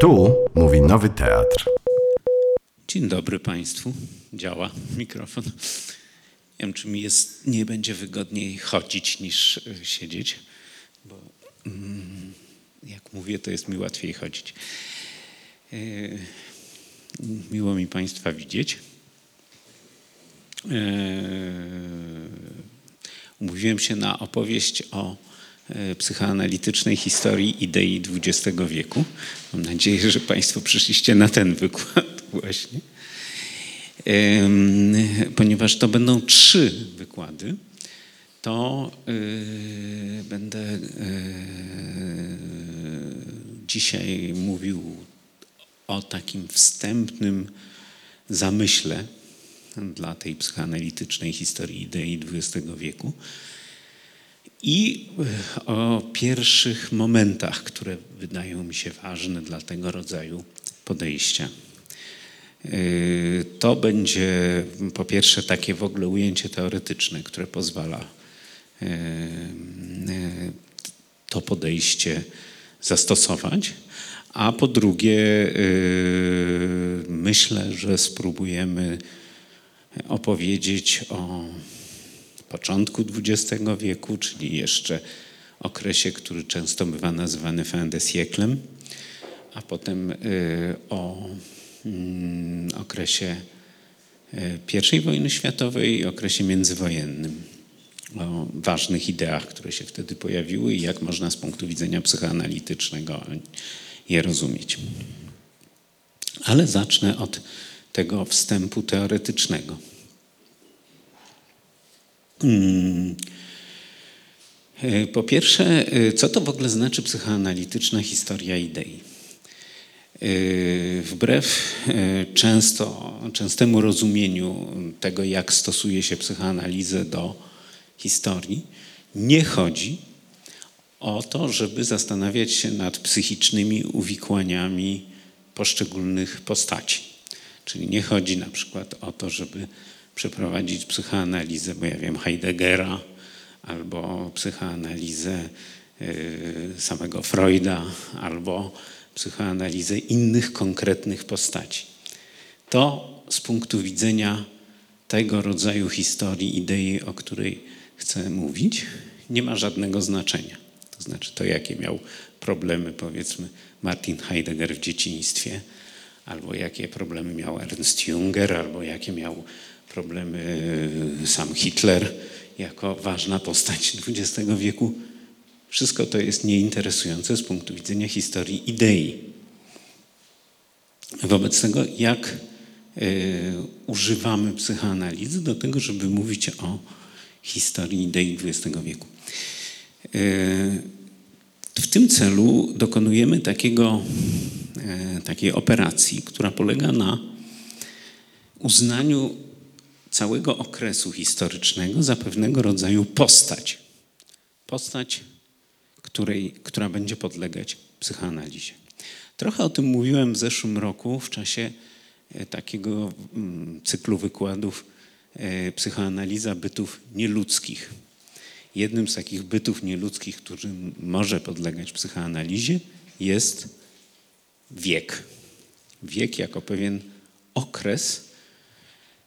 Tu mówi Nowy Teatr. Dzień dobry Państwu. Działa mikrofon. Nie wiem, czy mi jest, nie będzie wygodniej chodzić niż e, siedzieć, bo mm, jak mówię, to jest mi łatwiej chodzić. E, miło mi Państwa widzieć. E, umówiłem się na opowieść o psychoanalitycznej historii idei XX wieku. Mam nadzieję, że Państwo przyszliście na ten wykład właśnie. Ponieważ to będą trzy wykłady, to y, będę y, dzisiaj mówił o takim wstępnym zamyśle dla tej psychoanalitycznej historii idei XX wieku i y, o pierwszych momentach, które wydają mi się ważne dla tego rodzaju podejścia. Y, To będzie po pierwsze takie w ogóle ujęcie teoretyczne, które pozwala y, to podejście zastosować, a po drugie myślę, że spróbujemy opowiedzieć o początku XX wieku, czyli jeszcze okresie, który często bywa nazywany fin de siècle, a potem y, o mm, okresie y, I wojny światowej i okresie międzywojennym, o ważnych ideach, które się wtedy pojawiły i jak można z punktu widzenia psychoanalitycznego je rozumieć. Ale zacznę od tego wstępu teoretycznego. Mm. Y, Po pierwsze, y, co to w ogóle znaczy psychoanalityczna historia idei? Y, Wbrew często, częstemu rozumieniu tego, jak stosuje się psychoanalizę do historii, nie chodzi o to, żeby zastanawiać się nad psychicznymi uwikłaniami poszczególnych postaci. Czyli nie chodzi na przykład o to, żeby przeprowadzić psychoanalizę, bo ja wiem, Heideggera albo psychoanalizę y, samego Freuda, albo psychoanalizę innych konkretnych postaci. To z punktu widzenia tego rodzaju historii, idei, o której chcę mówić, nie ma żadnego znaczenia. To znaczy to, jakie miał problemy, powiedzmy, Martin Heidegger w dzieciństwie, albo jakie problemy miał Ernst Junger, albo jakie miał problemy y, sam Hitler jako ważna postać XX wieku. Wszystko to jest nieinteresujące z punktu widzenia historii idei. Wobec tego, jak y, używamy psychoanalizy do tego, żeby mówić o historii idei XX wieku. Y, w tym celu dokonujemy takiego, takiej operacji, która polega na uznaniu całego okresu historycznego za pewnego rodzaju postać. Postać, której, która będzie podlegać psychoanalizie. Trochę o tym mówiłem w zeszłym roku w czasie e, takiego mm, cyklu wykładów e, Psychoanaliza bytów nieludzkich. Jednym z takich bytów nieludzkich, który może podlegać psychoanalizie, jest wiek. Wiek jako pewien okres,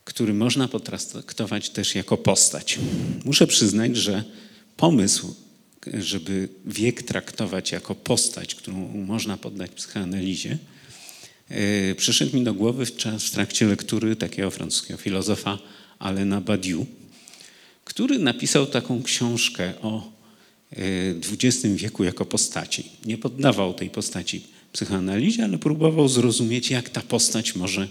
który można potraktować też jako postać. Muszę przyznać, że pomysł, żeby wiek traktować jako postać, którą można poddać psychoanalizie, yy, przyszedł mi do głowy w, trakcie lektury takiego francuskiego filozofa Alena Badiou, który napisał taką książkę o XX wieku jako postaci. Nie poddawał tej postaci psychoanalizie, ale próbował zrozumieć, jak ta postać może,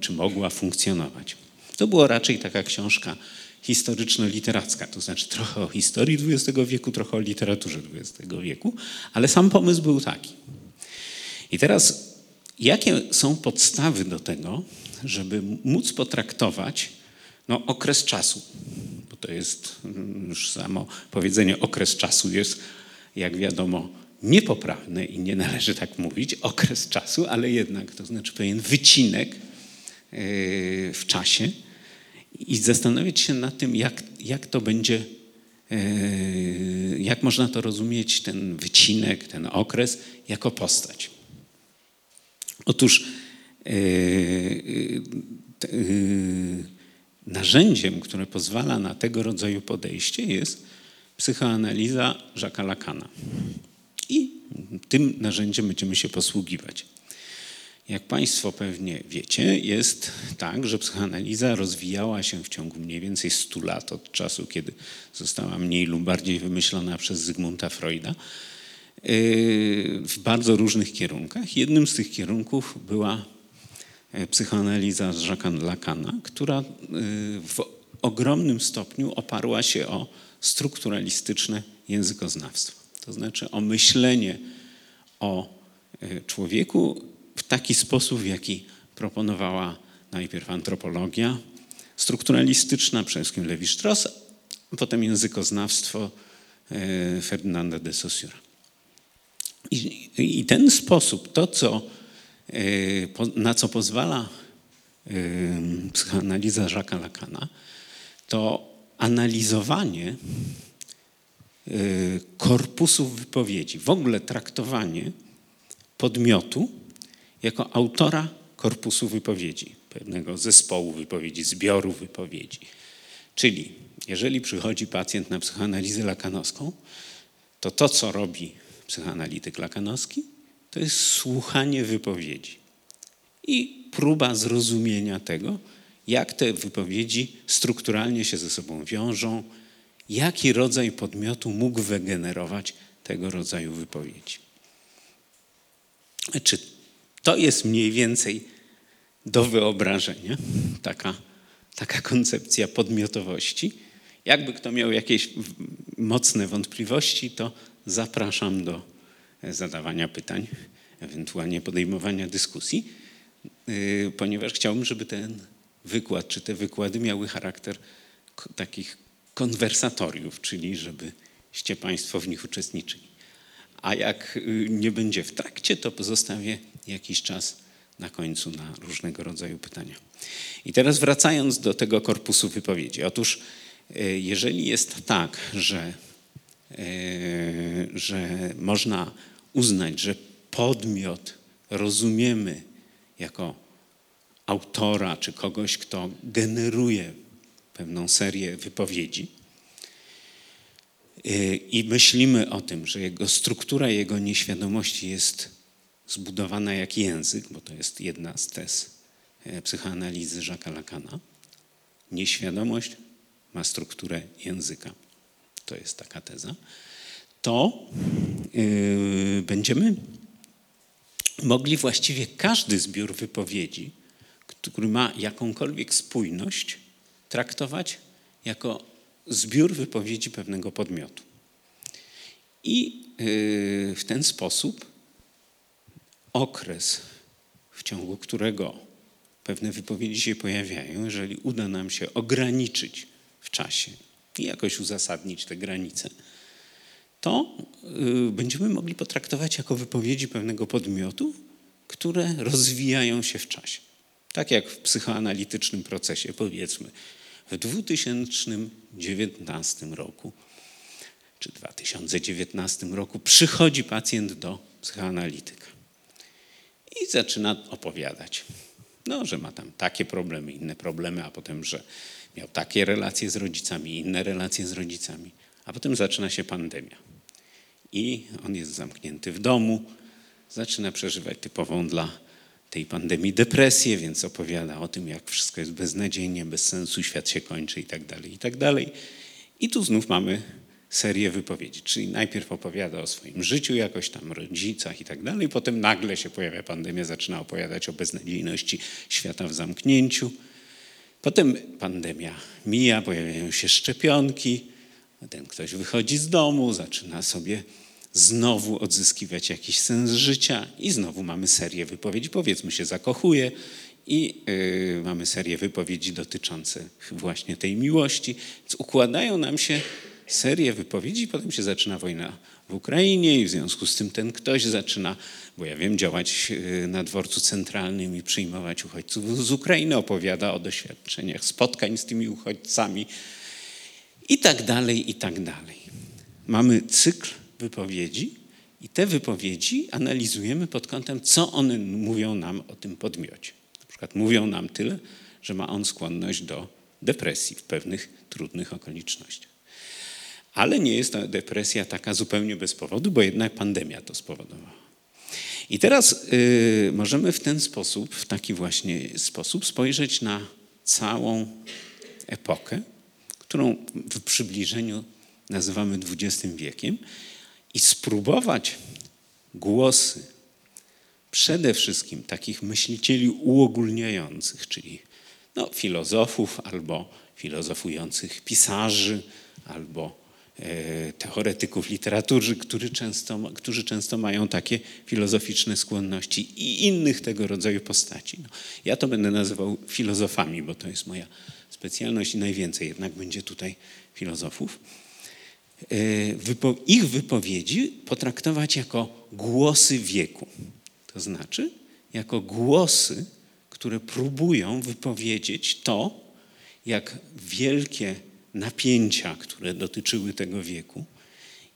czy mogła funkcjonować. To była raczej taka książka historyczno-literacka, to znaczy trochę o historii XX wieku, trochę o literaturze XX wieku, ale sam pomysł był taki. I teraz, jakie są podstawy do tego, żeby móc potraktować no, okres czasu? Bo to jest już samo powiedzenie okres czasu jest, jak wiadomo, niepoprawne i nie należy tak mówić, okres czasu, ale jednak to znaczy pewien wycinek w czasie i zastanawiać się nad tym, jak, jak to będzie, jak można to rozumieć, ten wycinek, ten okres, jako postać. Otóż yy, yy, narzędziem, które pozwala na tego rodzaju podejście jest psychoanaliza Jacques'a Lacana. I tym narzędziem będziemy się posługiwać. Jak Państwo pewnie wiecie, jest tak, że psychoanaliza rozwijała się w ciągu mniej więcej 100 lat od czasu, kiedy została mniej lub bardziej wymyślona przez Zygmunta Freuda yy, w bardzo różnych kierunkach. Jednym z tych kierunków była e, psychoanaliza Jacques'a Lacana, która yy, w ogromnym stopniu oparła się o strukturalistyczne językoznawstwo. To znaczy o myślenie o e, człowieku w taki sposób, w jaki proponowała najpierw antropologia strukturalistyczna, przede wszystkim Levi-Strauss, a potem językoznawstwo e, Ferdynanda de Saussure. I, I, ten sposób, to co, e, na co pozwala psychoanaliza Jacques'a Lacana, to analizowanie korpusów wypowiedzi, w ogóle traktowanie podmiotu jako autora korpusu wypowiedzi, pewnego zespołu wypowiedzi, zbioru wypowiedzi. Czyli jeżeli przychodzi pacjent na psychoanalizę lakanowską, to to, co robi psychoanalityk lakanowski, to jest słuchanie wypowiedzi i próba zrozumienia tego, jak te wypowiedzi strukturalnie się ze sobą wiążą, jaki rodzaj podmiotu mógł wygenerować tego rodzaju wypowiedzi. Czy to jest mniej więcej do wyobrażenia taka, taka koncepcja podmiotowości? Jakby kto miał jakieś mocne wątpliwości, to zapraszam do zadawania pytań, ewentualnie podejmowania dyskusji, yy, ponieważ chciałbym, żeby ten wykład, czy te wykłady miały charakter takich konwersatoriów, czyli żebyście Państwo w nich uczestniczyli. A jak y, nie będzie w trakcie, to pozostawię jakiś czas na końcu na różnego rodzaju pytania. I teraz wracając do tego korpusu wypowiedzi. Otóż y, jeżeli jest tak, że, y, że można uznać, że podmiot rozumiemy jako autora czy kogoś, kto generuje pewną serię wypowiedzi i myślimy o tym, że jego struktura jego nieświadomości jest zbudowana jak język, bo to jest jedna z tez e, psychoanalizy Jacques'a Lacana. Nieświadomość ma strukturę języka. To jest taka teza. To yy, będziemy mogli właściwie każdy zbiór wypowiedzi, który ma jakąkolwiek spójność, traktować jako zbiór wypowiedzi pewnego podmiotu. I yy, w ten sposób okres, w ciągu którego pewne wypowiedzi się pojawiają, jeżeli uda nam się ograniczyć w czasie i jakoś uzasadnić te granice, to yy, będziemy mogli potraktować jako wypowiedzi pewnego podmiotu, które rozwijają się w czasie. Tak jak w psychoanalitycznym procesie, powiedzmy, w 2019 roku czy 2019 roku przychodzi pacjent do psychoanalityka i zaczyna opowiadać. No, że ma tam takie problemy, inne problemy, a potem, że miał takie relacje z rodzicami, inne relacje z rodzicami. A potem zaczyna się pandemia. I on jest zamknięty w domu, zaczyna przeżywać typową dla tej pandemii depresję, więc opowiada o tym, jak wszystko jest beznadziejnie, bez sensu, świat się kończy i tak dalej, i tak dalej. I tu znów mamy serię wypowiedzi, czyli najpierw opowiada o swoim życiu, jakoś tam rodzicach i tak dalej, potem nagle się pojawia pandemia, zaczyna opowiadać o beznadziejności świata w zamknięciu. Potem pandemia mija, pojawiają się szczepionki, potem ktoś wychodzi z domu, zaczyna sobie znowu odzyskiwać jakiś sens życia i znowu mamy serię wypowiedzi, powiedzmy się zakochuje i yy, mamy serię wypowiedzi dotyczące właśnie tej miłości. Więc układają nam się serię wypowiedzi, potem się zaczyna wojna w Ukrainie i w związku z tym ten ktoś zaczyna, bo ja wiem, działać y, na dworcu centralnym i przyjmować uchodźców z Ukrainy, opowiada o doświadczeniach spotkań z tymi uchodźcami i tak dalej, i tak dalej. Mamy cykl wypowiedzi I te wypowiedzi analizujemy pod kątem, co one mówią nam o tym podmiocie. Na przykład mówią nam tyle, że ma on skłonność do depresji w pewnych trudnych okolicznościach. Ale nie jest to depresja taka zupełnie bez powodu, bo jednak pandemia to spowodowała. I teraz y, możemy w ten sposób, w taki właśnie sposób spojrzeć na całą epokę, którą w przybliżeniu nazywamy XX wiekiem i spróbować głosy przede wszystkim takich myślicieli uogólniających, czyli no, filozofów albo filozofujących pisarzy, albo e, teoretyków literatury, którzy często, którzy często mają takie filozoficzne skłonności i innych tego rodzaju postaci. No, ja to będę nazywał filozofami, bo to jest moja specjalność i najwięcej jednak będzie tutaj filozofów. E, ich wypowiedzi potraktować jako głosy wieku. To znaczy, jako głosy, które próbują wypowiedzieć to, jak wielkie napięcia, które dotyczyły tego wieku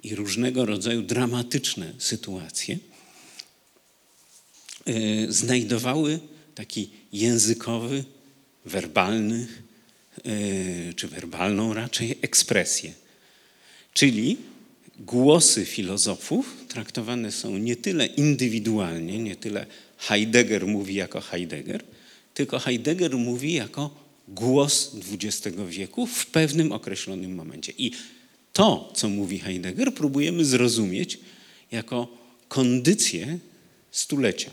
i różnego rodzaju dramatyczne sytuacje, e, znajdowały taki językowy, werbalny, e, czy werbalną raczej ekspresję. Czyli głosy filozofów traktowane są nie tyle indywidualnie, nie tyle Heidegger mówi jako Heidegger, tylko Heidegger mówi jako głos XX wieku w pewnym określonym momencie. I to, co mówi Heidegger, próbujemy zrozumieć jako kondycję stulecia.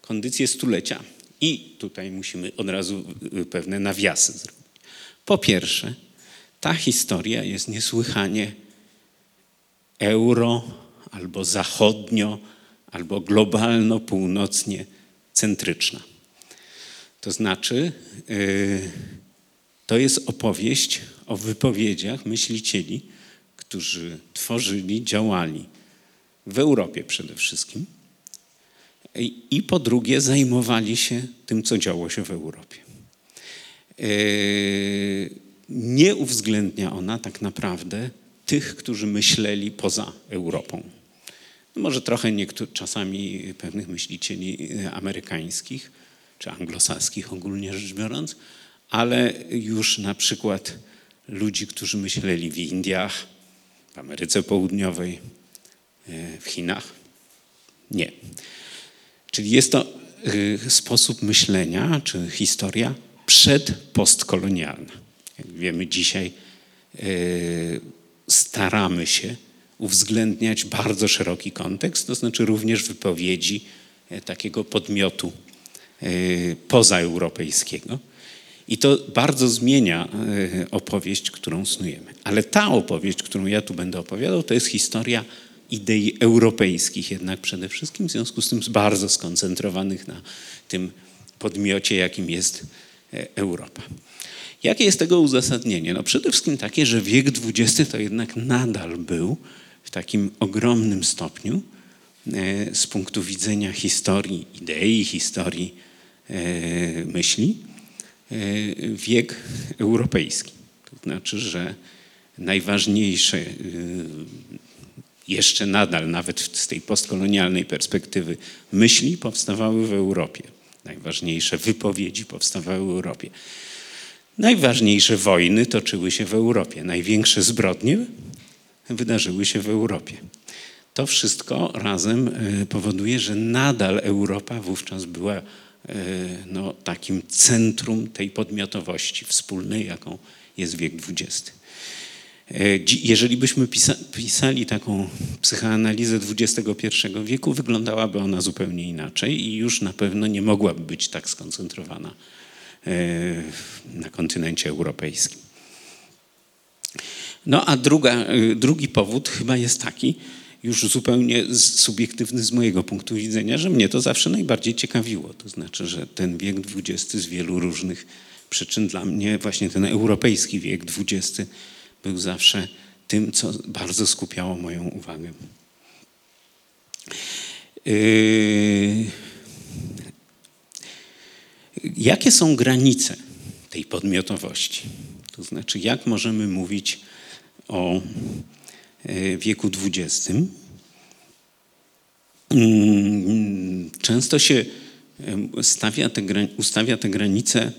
Kondycję stulecia. I tutaj musimy od razu pewne nawiasy zrobić. Po pierwsze, ta historia jest niesłychanie euro albo zachodnio, albo globalno-północnie centryczna. To znaczy, y, to jest opowieść o wypowiedziach myślicieli, którzy tworzyli, działali w Europie przede wszystkim i po drugie zajmowali się tym, co działo się w Europie. Y, nie uwzględnia ona tak naprawdę tych, którzy myśleli poza Europą. No może trochę czasami pewnych myślicieli e, amerykańskich czy anglosaskich ogólnie rzecz biorąc, ale już na przykład ludzi, którzy myśleli w Indiach, w Ameryce Południowej, e, w Chinach. Nie. Czyli jest to e, sposób myślenia, czy historia przedpostkolonialna. Jak wiemy dzisiaj, staramy się uwzględniać bardzo szeroki kontekst, to znaczy również wypowiedzi e, takiego podmiotu e, pozaeuropejskiego. I to bardzo zmienia e, opowieść, którą snujemy. Ale ta opowieść, którą ja tu będę opowiadał, to jest historia idei europejskich jednak przede wszystkim, w związku z tym bardzo skoncentrowanych na tym podmiocie, jakim jest Europa. Jakie jest tego uzasadnienie? No przede wszystkim takie, że wiek XX to jednak nadal był w takim ogromnym stopniu e, z punktu widzenia historii idei, historii e, myśli, e, wiek europejski. To znaczy, że najważniejsze jeszcze nadal, nawet z tej postkolonialnej perspektywy, myśli powstawały w Europie. Najważniejsze wypowiedzi powstawały w Europie. Najważniejsze wojny toczyły się w Europie. Największe zbrodnie wydarzyły się w Europie. To wszystko razem e, powoduje, że nadal Europa wówczas była e, no, takim centrum tej podmiotowości wspólnej, jaką jest wiek XX. E, jeżeli byśmy pisali taką psychoanalizę XXI wieku, wyglądałaby ona zupełnie inaczej i już na pewno nie mogłaby być tak skoncentrowana na kontynencie europejskim. No a druga, drugi powód chyba jest taki, już zupełnie subiektywny z mojego punktu widzenia, że mnie to zawsze najbardziej ciekawiło. To znaczy, że ten wiek XX z wielu różnych przyczyn dla mnie, właśnie ten europejski wiek XX był zawsze tym, co bardzo skupiało moją uwagę. Yy... Jakie są granice tej podmiotowości? To znaczy, jak możemy mówić o e, wieku XX? mm, często się stawia te, ustawia te granice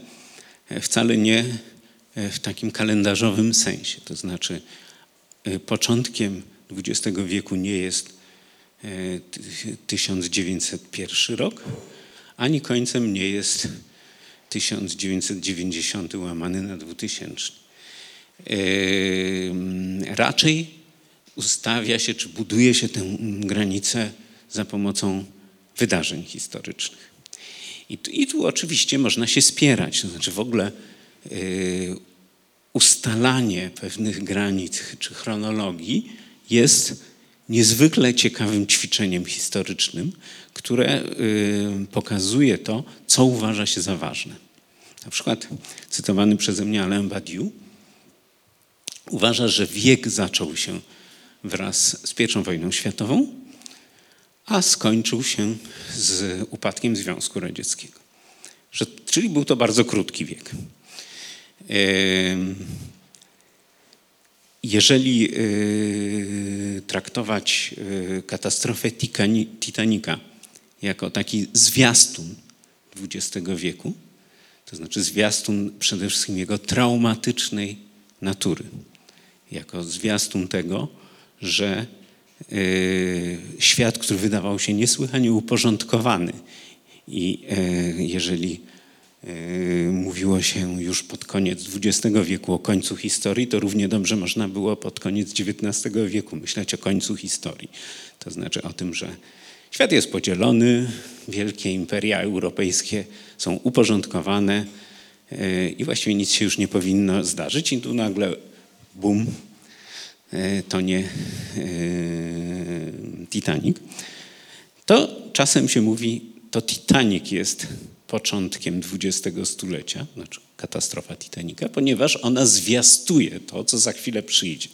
e, wcale nie e, w takim kalendarzowym sensie. To znaczy, początkiem XX wieku nie jest 1901 rok, ani końcem nie jest 1990 łamany na 2000. Raczej ustawia się, czy buduje się tę granicę za pomocą wydarzeń historycznych. I tu, I tu, oczywiście można się spierać, to znaczy w ogóle y, ustalanie pewnych granic czy chronologii jest niezwykle ciekawym ćwiczeniem historycznym, które y, pokazuje to, co uważa się za ważne. Na przykład cytowany przeze mnie Alain Badiou uważa, że wiek zaczął się wraz z I wojną światową, a skończył się z upadkiem Związku Radzieckiego. Że, czyli był to bardzo krótki wiek. Jeżeli e, traktować e, katastrofę Titanica jako taki zwiastun XX wieku, to znaczy zwiastun przede wszystkim jego traumatycznej natury, jako zwiastun tego, że y, świat, który wydawał się niesłychanie uporządkowany i y, jeżeli y, mówiło się już pod koniec XX wieku o końcu historii, to równie dobrze można było pod koniec XIX wieku myśleć o końcu historii. To znaczy o tym, że świat jest podzielony, wielkie imperia europejskie są uporządkowane i właściwie nic się już nie powinno zdarzyć. I tu nagle bum, E, to nie Titanic, to czasem się mówi, to Titanic jest początkiem XX stulecia, znaczy katastrofa Titanica, ponieważ ona zwiastuje to, co za chwilę przyjdzie.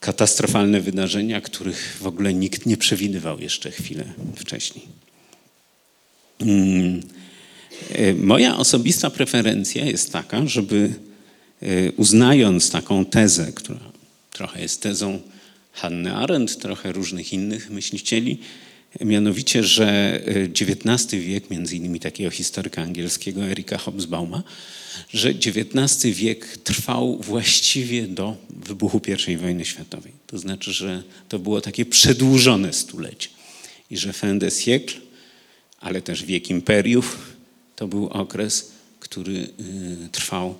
Katastrofalne wydarzenia, których w ogóle nikt nie przewidywał jeszcze chwilę wcześniej. Mm, e, moja osobista preferencja jest taka, żeby Y, uznając taką tezę, która trochę jest tezą Hanny Arendt, trochę różnych innych myślicieli, mianowicie, że XIX wiek, między innymi takiego historyka angielskiego Erika Hobsbauma, że XIX wiek trwał właściwie do wybuchu I wojny światowej. To znaczy, że to było takie przedłużone stulecie i że fin de siècle, ale też wiek imperiów, to był okres, który y, trwał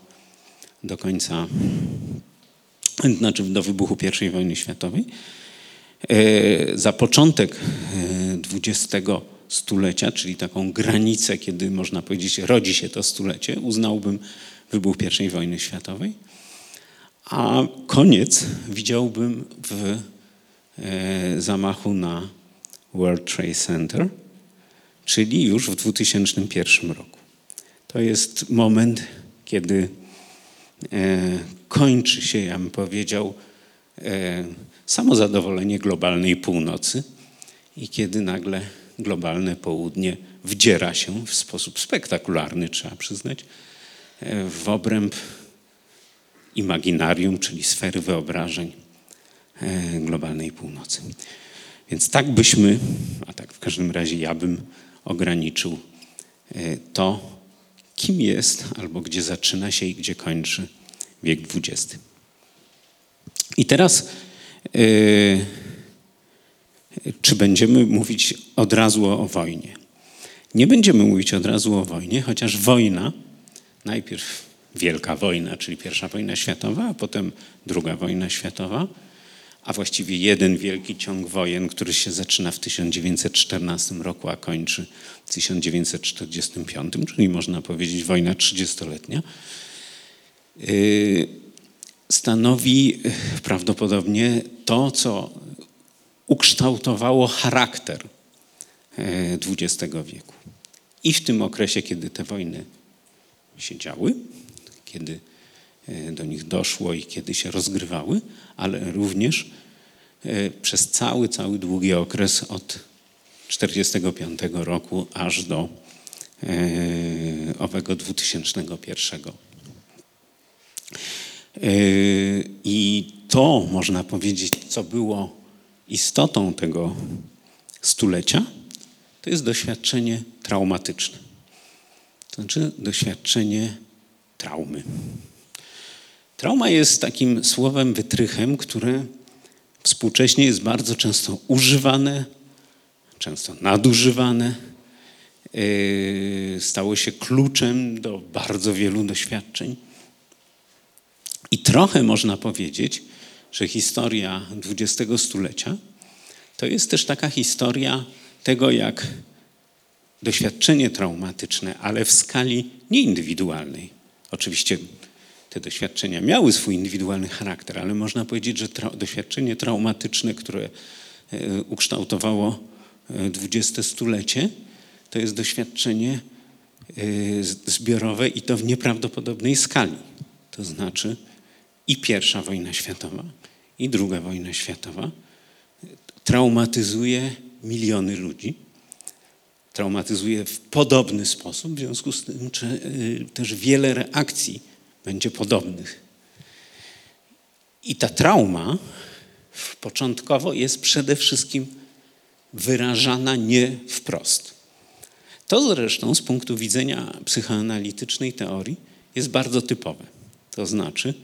do końca, znaczy do wybuchu I wojny światowej. E, za początek XX e, stulecia, czyli taką granicę, kiedy można powiedzieć rodzi się to stulecie, uznałbym wybuch I wojny światowej. A koniec widziałbym w e, zamachu na World Trade Center, czyli już w 2001 roku. To jest moment, kiedy kończy się, ja bym powiedział, samozadowolenie globalnej północy i kiedy nagle globalne południe wdziera się w sposób spektakularny, trzeba przyznać, e, w obręb imaginarium, czyli sfery wyobrażeń globalnej północy. Więc tak byśmy, a tak w każdym razie ja bym ograniczył to, kim jest albo gdzie zaczyna się i gdzie kończy wiek XX. I teraz, czy będziemy mówić od razu o, wojnie? Nie będziemy mówić od razu o wojnie, chociaż wojna, najpierw Wielka Wojna, czyli pierwsza wojna światowa, a potem druga wojna światowa, a właściwie jeden wielki ciąg wojen, który się zaczyna w 1914 roku, a kończy w 1945, czyli można powiedzieć wojna trzydziestoletnia, y, stanowi prawdopodobnie to, co ukształtowało charakter XX y, wieku. I w tym okresie, kiedy te wojny się działy, kiedy y, do nich doszło i kiedy się rozgrywały, ale również przez cały, cały długi okres od 1945 roku aż do e, owego 2001. E, I to, można powiedzieć, co było istotą tego stulecia to jest doświadczenie traumatyczne. To znaczy doświadczenie traumy. Trauma jest takim słowem wytrychem, które współcześnie jest bardzo często używane, często nadużywane. Yy, stało się kluczem do bardzo wielu doświadczeń. I trochę można powiedzieć, że historia XX stulecia to jest też taka historia tego, jak doświadczenie traumatyczne, ale w skali nieindywidualnej. Oczywiście te doświadczenia miały swój indywidualny charakter, ale można powiedzieć, że tra doświadczenie traumatyczne, które e, ukształtowało XX e, stulecie, to jest doświadczenie e, zbiorowe i to w nieprawdopodobnej skali. To znaczy i pierwsza wojna światowa, i druga wojna światowa traumatyzuje miliony ludzi traumatyzuje w podobny sposób, w związku z tym y, też wiele reakcji będzie podobnych. I ta trauma początkowo jest przede wszystkim wyrażana nie wprost. To zresztą z punktu widzenia psychoanalitycznej teorii jest bardzo typowe. To znaczy,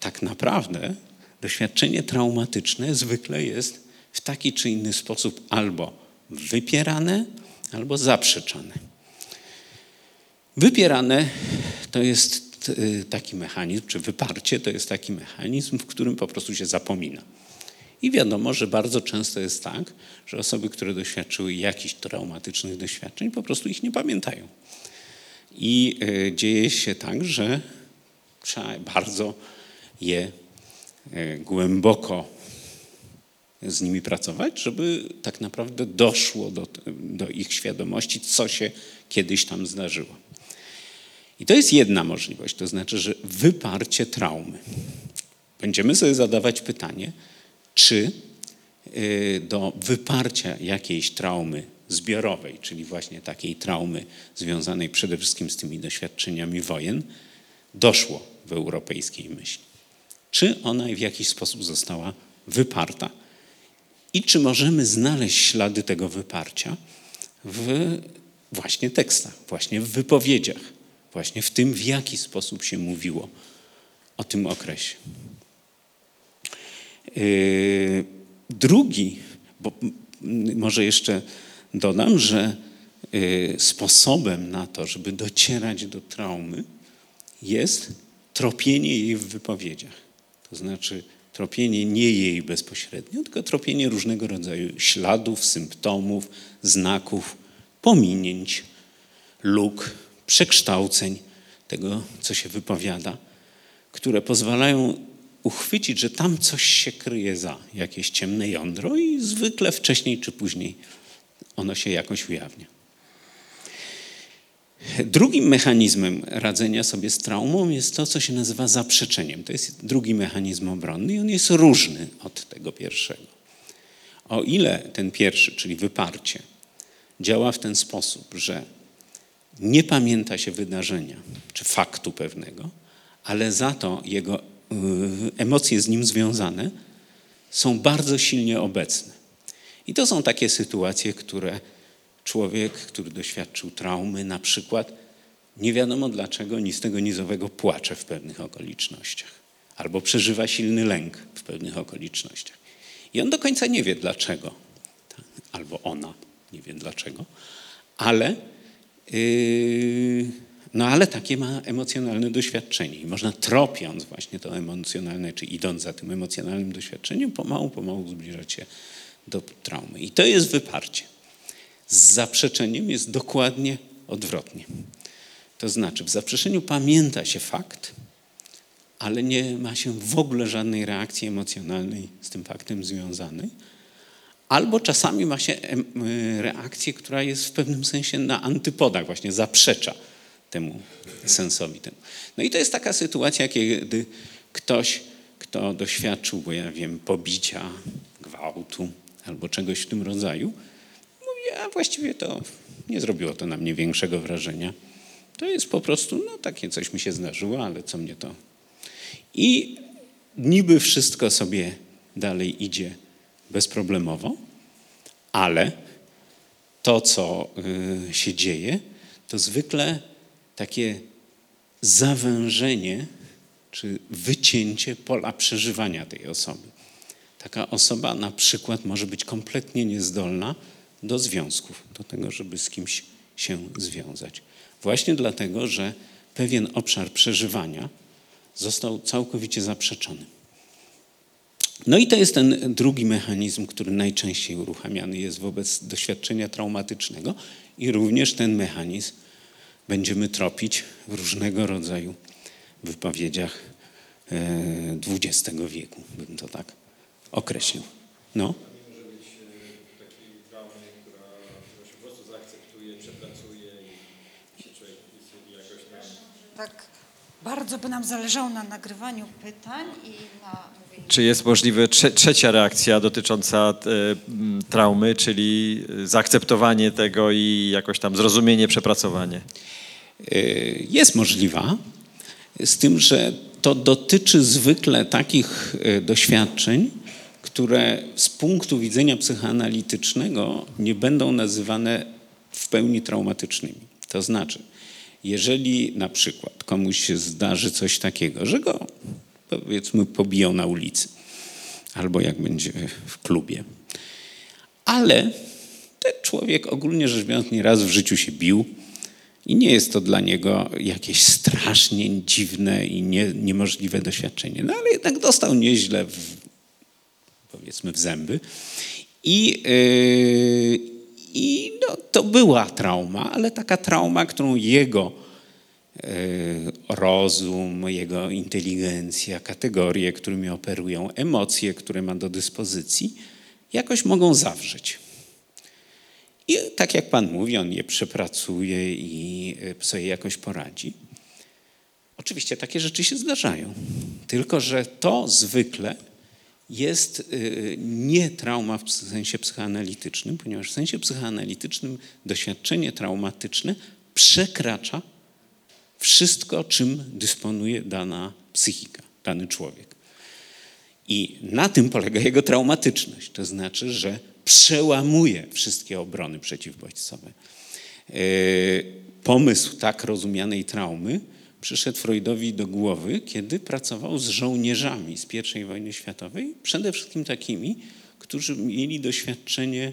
tak naprawdę doświadczenie traumatyczne zwykle jest w taki czy inny sposób albo wypierane albo zaprzeczane. Wypierane to jest y, taki mechanizm, czy wyparcie to jest taki mechanizm, w którym po prostu się zapomina. I wiadomo, że bardzo często jest tak, że osoby, które doświadczyły jakichś traumatycznych doświadczeń, po prostu ich nie pamiętają. I y, dzieje się tak, że trzeba bardzo je y, głęboko z nimi pracować, żeby tak naprawdę doszło do, do ich świadomości, co się kiedyś tam zdarzyło. I to jest jedna możliwość, to znaczy, że wyparcie traumy. Będziemy sobie zadawać pytanie, czy y, do wyparcia jakiejś traumy zbiorowej, czyli właśnie takiej traumy związanej przede wszystkim z tymi doświadczeniami wojen, doszło w europejskiej myśli. Czy ona w jakiś sposób została wyparta? i czy możemy znaleźć ślady tego wyparcia w właśnie tekstach, właśnie w wypowiedziach, właśnie w tym, w jaki sposób się mówiło o tym okresie. Yy, drugi, bo może jeszcze dodam, że yy, sposobem na to, żeby docierać do traumy, jest tropienie jej w wypowiedziach. To znaczy tropienie nie jej bezpośrednio, tylko tropienie różnego rodzaju śladów, symptomów, znaków, pominięć, luk, przekształceń tego, co się wypowiada, które pozwalają uchwycić, że tam coś się kryje za jakieś ciemne jądro i zwykle wcześniej czy później ono się jakoś ujawnia. Drugim mechanizmem radzenia sobie z traumą jest to, co się nazywa zaprzeczeniem. To jest drugi mechanizm obronny i on jest różny od tego pierwszego. O ile ten pierwszy, czyli wyparcie, działa w ten sposób, że nie pamięta się wydarzenia czy faktu pewnego, ale za to jego y, emocje z nim związane są bardzo silnie obecne. I to są takie sytuacje, które człowiek, który doświadczył traumy, na przykład, nie wiadomo dlaczego, ni z tego nizowego płacze w pewnych okolicznościach, albo przeżywa silny lęk w pewnych okolicznościach. I on do końca nie wie dlaczego, albo ona nie wie dlaczego, ale, yy, no ale takie ma emocjonalne doświadczenie. I można tropiąc właśnie to emocjonalne, czy idąc za tym emocjonalnym doświadczeniem, pomału, pomału zbliżać się do traumy. I to jest wyparcie. Z zaprzeczeniem jest dokładnie odwrotnie. To znaczy, w zaprzeczeniu pamięta się fakt, ale nie ma się w ogóle żadnej reakcji emocjonalnej z tym faktem związanej. Albo czasami ma się reakcję, która jest w pewnym sensie na antypodach, właśnie zaprzecza temu sensowi. No i to jest taka sytuacja, kiedy ktoś, kto doświadczył, bo ja wiem, pobicia, gwałtu albo czegoś w tym rodzaju, a właściwie to nie zrobiło to na mnie większego wrażenia. To jest po prostu, no takie coś mi się zdarzyło, ale co mnie to. I niby wszystko sobie dalej idzie bezproblemowo, Ale to, co y, się dzieje, to zwykle takie zawężenie czy wycięcie pola przeżywania tej osoby. Taka osoba na przykład może być kompletnie niezdolna do związków, do tego, żeby z kimś się związać. Właśnie dlatego, że pewien obszar przeżywania został całkowicie zaprzeczony. No i to jest ten drugi mechanizm, który najczęściej uruchamiany jest wobec doświadczenia traumatycznego i również ten mechanizm będziemy tropić w różnego rodzaju wypowiedziach XX wieku, bym to tak określił. No. może być e, takiej traumy, która która się po prostu zaakceptuje, przepracuje i się człowiek jakoś tam... Tak, bardzo by nam zależało na nagrywaniu pytań i na mówieniu. Czy jest możliwe trze- trzecia reakcja dotycząca e, traumy, czyli e, zaakceptowanie tego i jakoś tam zrozumienie, przepracowanie? Y, jest możliwa, z tym, że to dotyczy zwykle takich doświadczeń, które z punktu widzenia psychoanalitycznego nie będą nazywane w pełni traumatycznymi. To znaczy, jeżeli na przykład komuś się zdarzy coś takiego, że go powiedzmy pobiją na ulicy albo jak będzie w klubie, ale ten człowiek ogólnie rzecz biorąc nieraz w życiu się bił, i nie jest to dla niego jakieś strasznie dziwne i nie, niemożliwe doświadczenie. No ale jednak dostał nieźle, w, powiedzmy, w zęby. I, yy, i no, to była trauma, ale taka trauma, którą jego yy, rozum, jego inteligencja, kategorie, którymi operują, emocje, które ma do dyspozycji, jakoś mogą zawrzeć. I tak jak Pan mówi, on je przepracuje i e, sobie jakoś poradzi. Oczywiście takie rzeczy się zdarzają, tylko że to zwykle jest e, nie trauma w sensie psychoanalitycznym, ponieważ w sensie psychoanalitycznym doświadczenie traumatyczne przekracza wszystko, czym dysponuje dana psychika, dany człowiek. I na tym polega jego traumatyczność. To znaczy, że przełamuje wszystkie obrony przeciwbodźcowe. E, pomysł tak rozumianej traumy przyszedł Freudowi do głowy, kiedy pracował z żołnierzami z I wojny światowej, przede wszystkim takimi, którzy mieli doświadczenie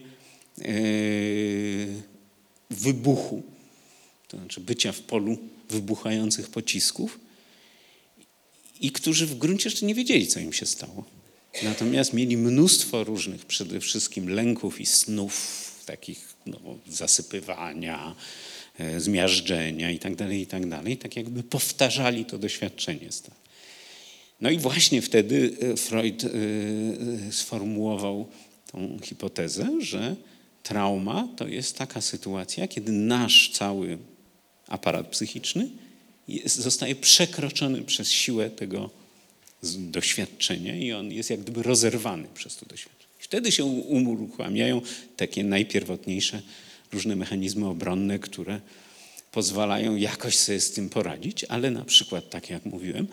e, wybuchu, to znaczy bycia w polu wybuchających pocisków i którzy w gruncie rzeczy nie wiedzieli, co im się stało. Natomiast mieli mnóstwo różnych przede wszystkim lęków i snów, takich no, zasypywania, zmiażdżenia itd., tak itd. Tak, tak jakby powtarzali to doświadczenie. No i właśnie wtedy e, Freud e, sformułował tą hipotezę, że trauma to jest taka sytuacja, kiedy nasz cały aparat psychiczny jest, zostaje przekroczony przez siłę tego doświadczenie i on jest jak gdyby rozerwany przez to doświadczenie. Wtedy się uruchamiają takie najpierwotniejsze różne mechanizmy obronne, które pozwalają jakoś sobie z tym poradzić, ale na przykład, tak jak mówiłem,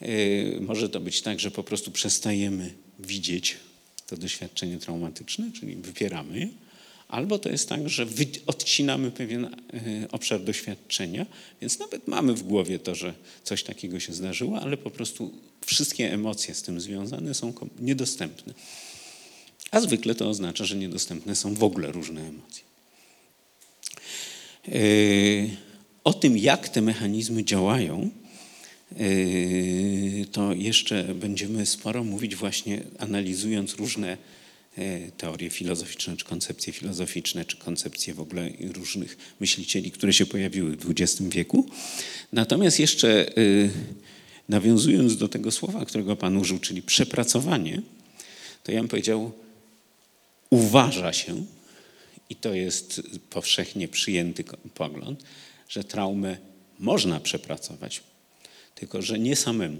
yy, może to być tak, że po prostu przestajemy widzieć to doświadczenie traumatyczne, czyli wypieramy je, Albo to jest tak, że odcinamy pewien e, obszar doświadczenia, więc nawet mamy w głowie to, że coś takiego się zdarzyło, ale po prostu wszystkie emocje z tym związane są niedostępne. A zwykle to oznacza, że niedostępne są w ogóle różne emocje. E, o tym, jak te mechanizmy działają, e, to jeszcze będziemy sporo mówić, właśnie analizując różne E, teorie filozoficzne, czy koncepcje filozoficzne, czy koncepcje w ogóle różnych myślicieli, które się pojawiły w XX wieku. Natomiast jeszcze nawiązując do tego słowa, którego Pan użył, czyli przepracowanie, to ja bym powiedział, uważa się, i to jest powszechnie przyjęty pogląd, że traumę można przepracować, tylko że nie samemu.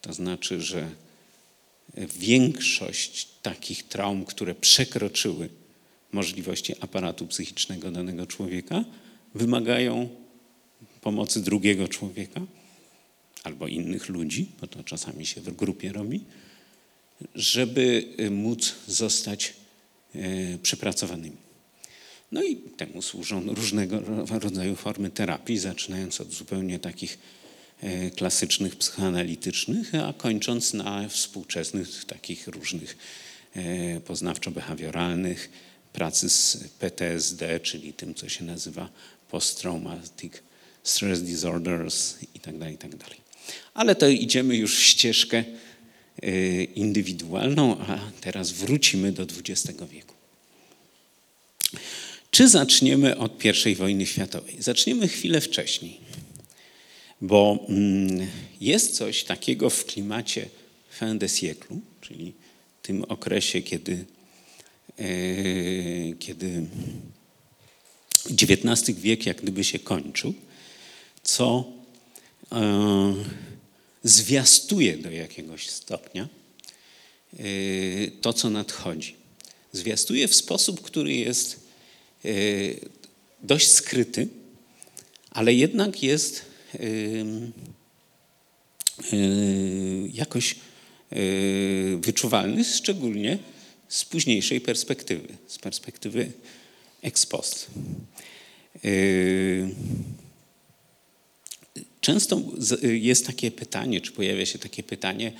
To znaczy, że większość takich traum, które przekroczyły możliwości aparatu psychicznego danego człowieka, wymagają pomocy drugiego człowieka albo innych ludzi, bo to czasami się w grupie robi, żeby móc zostać przepracowanymi. No i temu służą różnego rodzaju formy terapii, zaczynając od zupełnie takich e, klasycznych, psychoanalitycznych, a kończąc na współczesnych, takich różnych e, poznawczo-behawioralnych, pracy z PTSD, czyli tym, co się nazywa post-traumatic stress disorders itd., itd. Ale to idziemy już w ścieżkę indywidualną, a teraz wrócimy do XX wieku. Czy zaczniemy od I wojny światowej? Zaczniemy chwilę wcześniej, bo mm, jest coś takiego w klimacie fin de siècle, czyli tym okresie, kiedy, y, kiedy XIX wiek jak gdyby się kończył, co e, zwiastuje do jakiegoś stopnia e, to, co nadchodzi. Zwiastuje w sposób, który jest e, dość skryty, ale jednak jest jakoś wyczuwalny, szczególnie z późniejszej perspektywy, z perspektywy ex post. Często jest takie pytanie, czy pojawia się takie pytanie,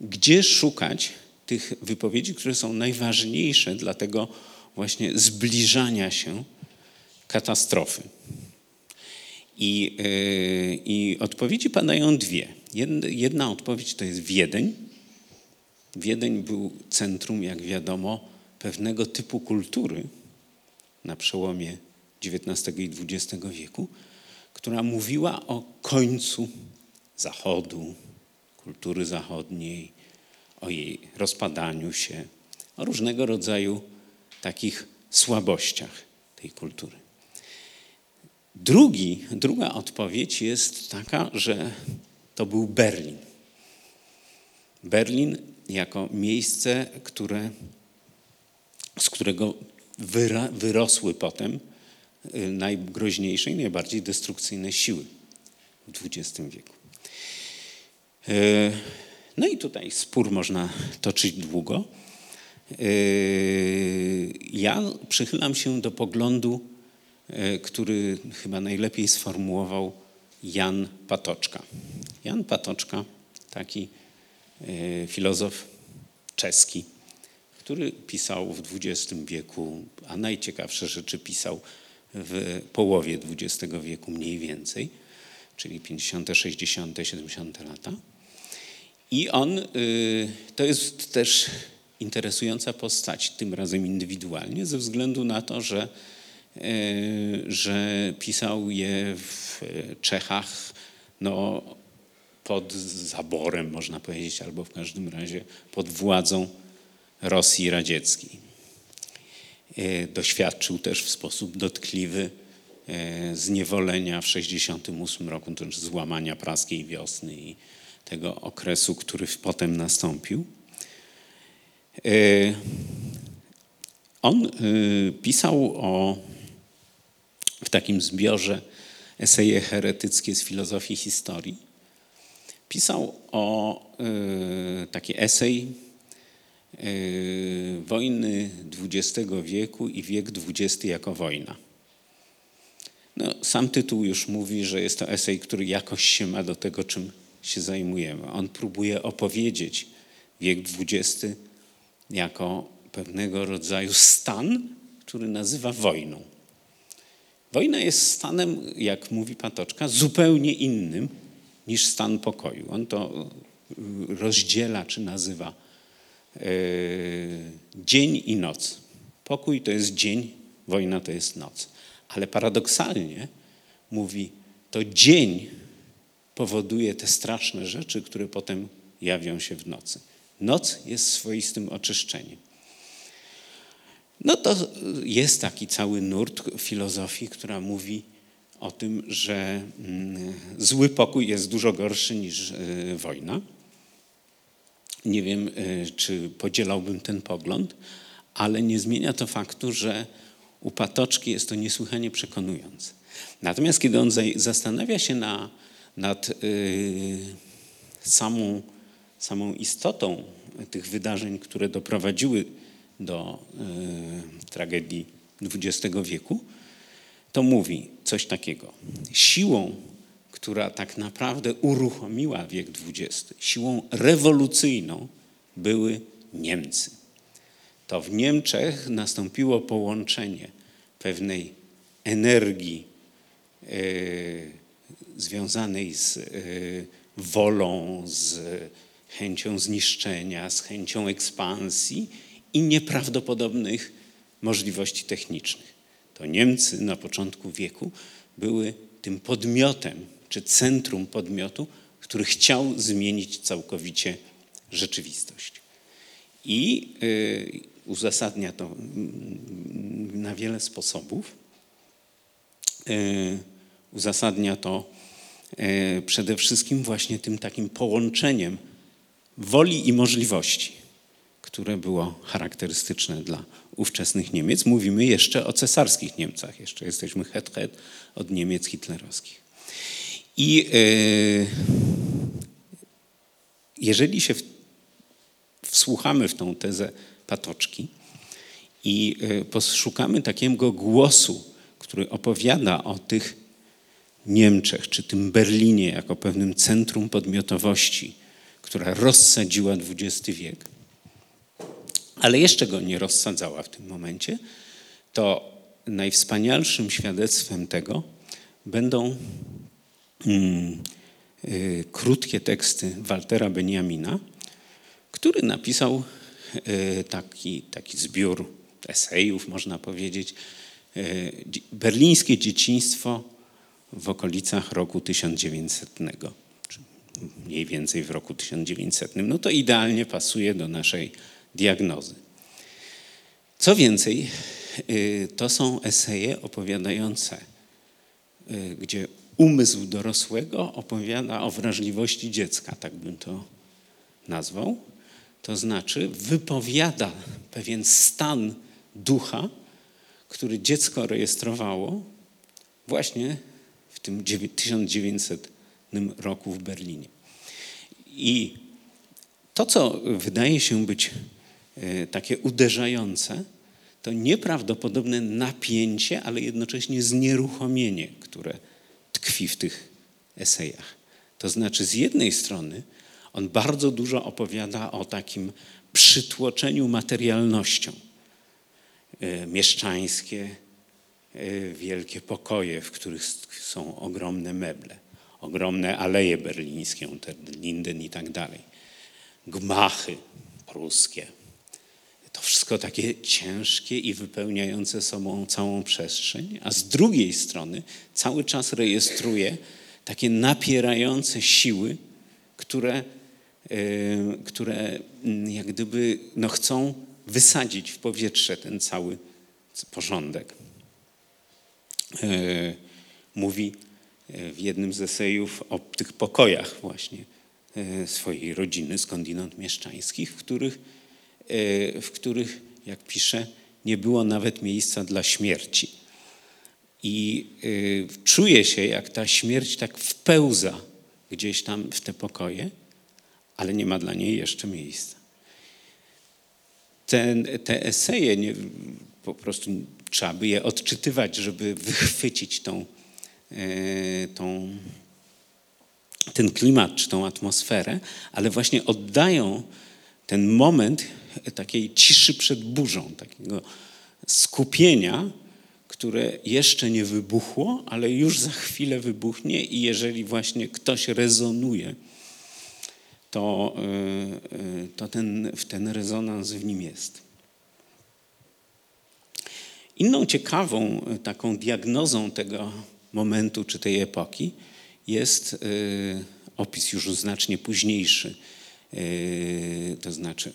gdzie szukać tych wypowiedzi, które są najważniejsze dla tego właśnie zbliżania się katastrofy. I, yy, i odpowiedzi padają dwie. Jedna, jedna odpowiedź to jest Wiedeń. Wiedeń był centrum, jak wiadomo, pewnego typu kultury na przełomie XIX i XX wieku, która mówiła o końcu Zachodu, kultury zachodniej, o jej rozpadaniu się, o różnego rodzaju takich słabościach tej kultury. Drugi, druga odpowiedź jest taka, że to był Berlin. Berlin jako miejsce, które, z którego wyrosły potem najgroźniejsze i najbardziej destrukcyjne siły w XX wieku. Y, no i tutaj spór można toczyć długo. Y, ja przychylam się do poglądu, który chyba najlepiej sformułował Jan Patoczka. Jan Patoczka, taki filozof czeski, który pisał w XX wieku, a najciekawsze rzeczy pisał w połowie XX wieku mniej więcej, czyli 50., 60., 70. lata. I on, y, to jest też interesująca postać, tym razem indywidualnie, ze względu na to, że, y, że pisał je w Czechach no, pod zaborem, można powiedzieć, albo w każdym razie pod władzą Rosji Radzieckiej. E, doświadczył też w sposób dotkliwy e, zniewolenia w 1968 roku, to znaczy złamania praskiej wiosny i tego okresu, który potem nastąpił. E, on pisał o, w takim zbiorze eseje heretyckie z filozofii historii. Pisał o taki esej wojny XX wieku i wiek XX jako wojna. No, sam tytuł już mówi, że jest to esej, który jakoś się ma do tego, czym się zajmujemy. On próbuje opowiedzieć wiek XX jako pewnego rodzaju stan, który nazywa wojną. Wojna jest stanem, jak mówi Patoczka, zupełnie innym niż stan pokoju. On to rozdziela czy nazywa dzień i noc. Pokój to jest dzień, wojna to jest noc. Ale paradoksalnie mówi, to dzień powoduje te straszne rzeczy, które potem jawią się w nocy. Noc jest swoistym oczyszczeniem. No to jest taki cały nurt filozofii, która mówi o tym, że mm, zły pokój jest dużo gorszy niż e, wojna. Nie wiem, e, czy podzielałbym ten pogląd, ale nie zmienia to faktu, że u Patoczki jest to niesłychanie przekonujące. Natomiast kiedy on zastanawia się na, nad y, samą, samą istotą tych wydarzeń, które doprowadziły do e, tragedii XX wieku, to mówi coś takiego. Siłą, która tak naprawdę uruchomiła wiek XX, siłą rewolucyjną były Niemcy. To w Niemczech nastąpiło połączenie pewnej energii e, związanej z e, wolą, z chęcią zniszczenia, z chęcią ekspansji i nieprawdopodobnych możliwości technicznych. To Niemcy na początku wieku były tym podmiotem, czy centrum podmiotu, który chciał zmienić całkowicie rzeczywistość. I y, uzasadnia to mm, na wiele sposobów. Y, uzasadnia to y, przede wszystkim właśnie tym takim połączeniem woli i możliwości, które było charakterystyczne dla ówczesnych Niemiec. Mówimy jeszcze o cesarskich Niemcach, jeszcze jesteśmy het-het od Niemiec hitlerowskich. I y, jeżeli się wsłuchamy w tą tezę Patoczki i y, poszukamy takiego głosu, który opowiada o tych Niemczech, czy tym Berlinie jako pewnym centrum podmiotowości, która rozsadziła XX wiek, ale jeszcze go nie rozsadzała w tym momencie, to najwspanialszym świadectwem tego będą mm, y, krótkie teksty Waltera Benjamina, który napisał y, taki, taki zbiór esejów, można powiedzieć, y, Berlińskie dzieciństwo w okolicach roku 1900, czy mniej więcej w roku 1900. No to idealnie pasuje do naszej diagnozy. Co więcej, to są eseje opowiadające, gdzie umysł dorosłego opowiada o wrażliwości dziecka, tak bym to nazwał. To znaczy wypowiada pewien stan ducha, który dziecko rejestrowało właśnie w tym 1900 roku w Berlinie. I to, co wydaje się być e, takie uderzające, to nieprawdopodobne napięcie, ale jednocześnie znieruchomienie, które tkwi w tych esejach. To znaczy, z jednej strony, on bardzo dużo opowiada o takim przytłoczeniu materialnością. E, mieszczańskie, e, wielkie pokoje, w których są ogromne meble, ogromne aleje berlińskie, Linden i tak dalej, gmachy pruskie. Wszystko takie ciężkie i wypełniające sobą całą przestrzeń, a z drugiej strony cały czas rejestruje takie napierające siły, które, yy, które mm, jak gdyby no, chcą wysadzić w powietrze ten cały porządek. Yy, mówi w jednym z esejów o tych pokojach właśnie swojej rodziny, skądinąd mieszczańskich, w których, w których, jak pisze, nie było nawet miejsca dla śmierci. I czuje się, jak ta śmierć tak wpełza gdzieś tam w te pokoje, ale nie ma dla niej jeszcze miejsca. Ten, te eseje nie, po prostu trzeba by je odczytywać, żeby wychwycić tą, tą, ten klimat czy tą atmosferę, ale właśnie oddają ten moment takiej ciszy przed burzą, takiego skupienia, które jeszcze nie wybuchło, ale już za chwilę wybuchnie i jeżeli właśnie ktoś rezonuje, to, to ten, ten rezonans w nim jest. Inną ciekawą taką diagnozą tego momentu czy tej epoki jest opis już znacznie późniejszy. To znaczy,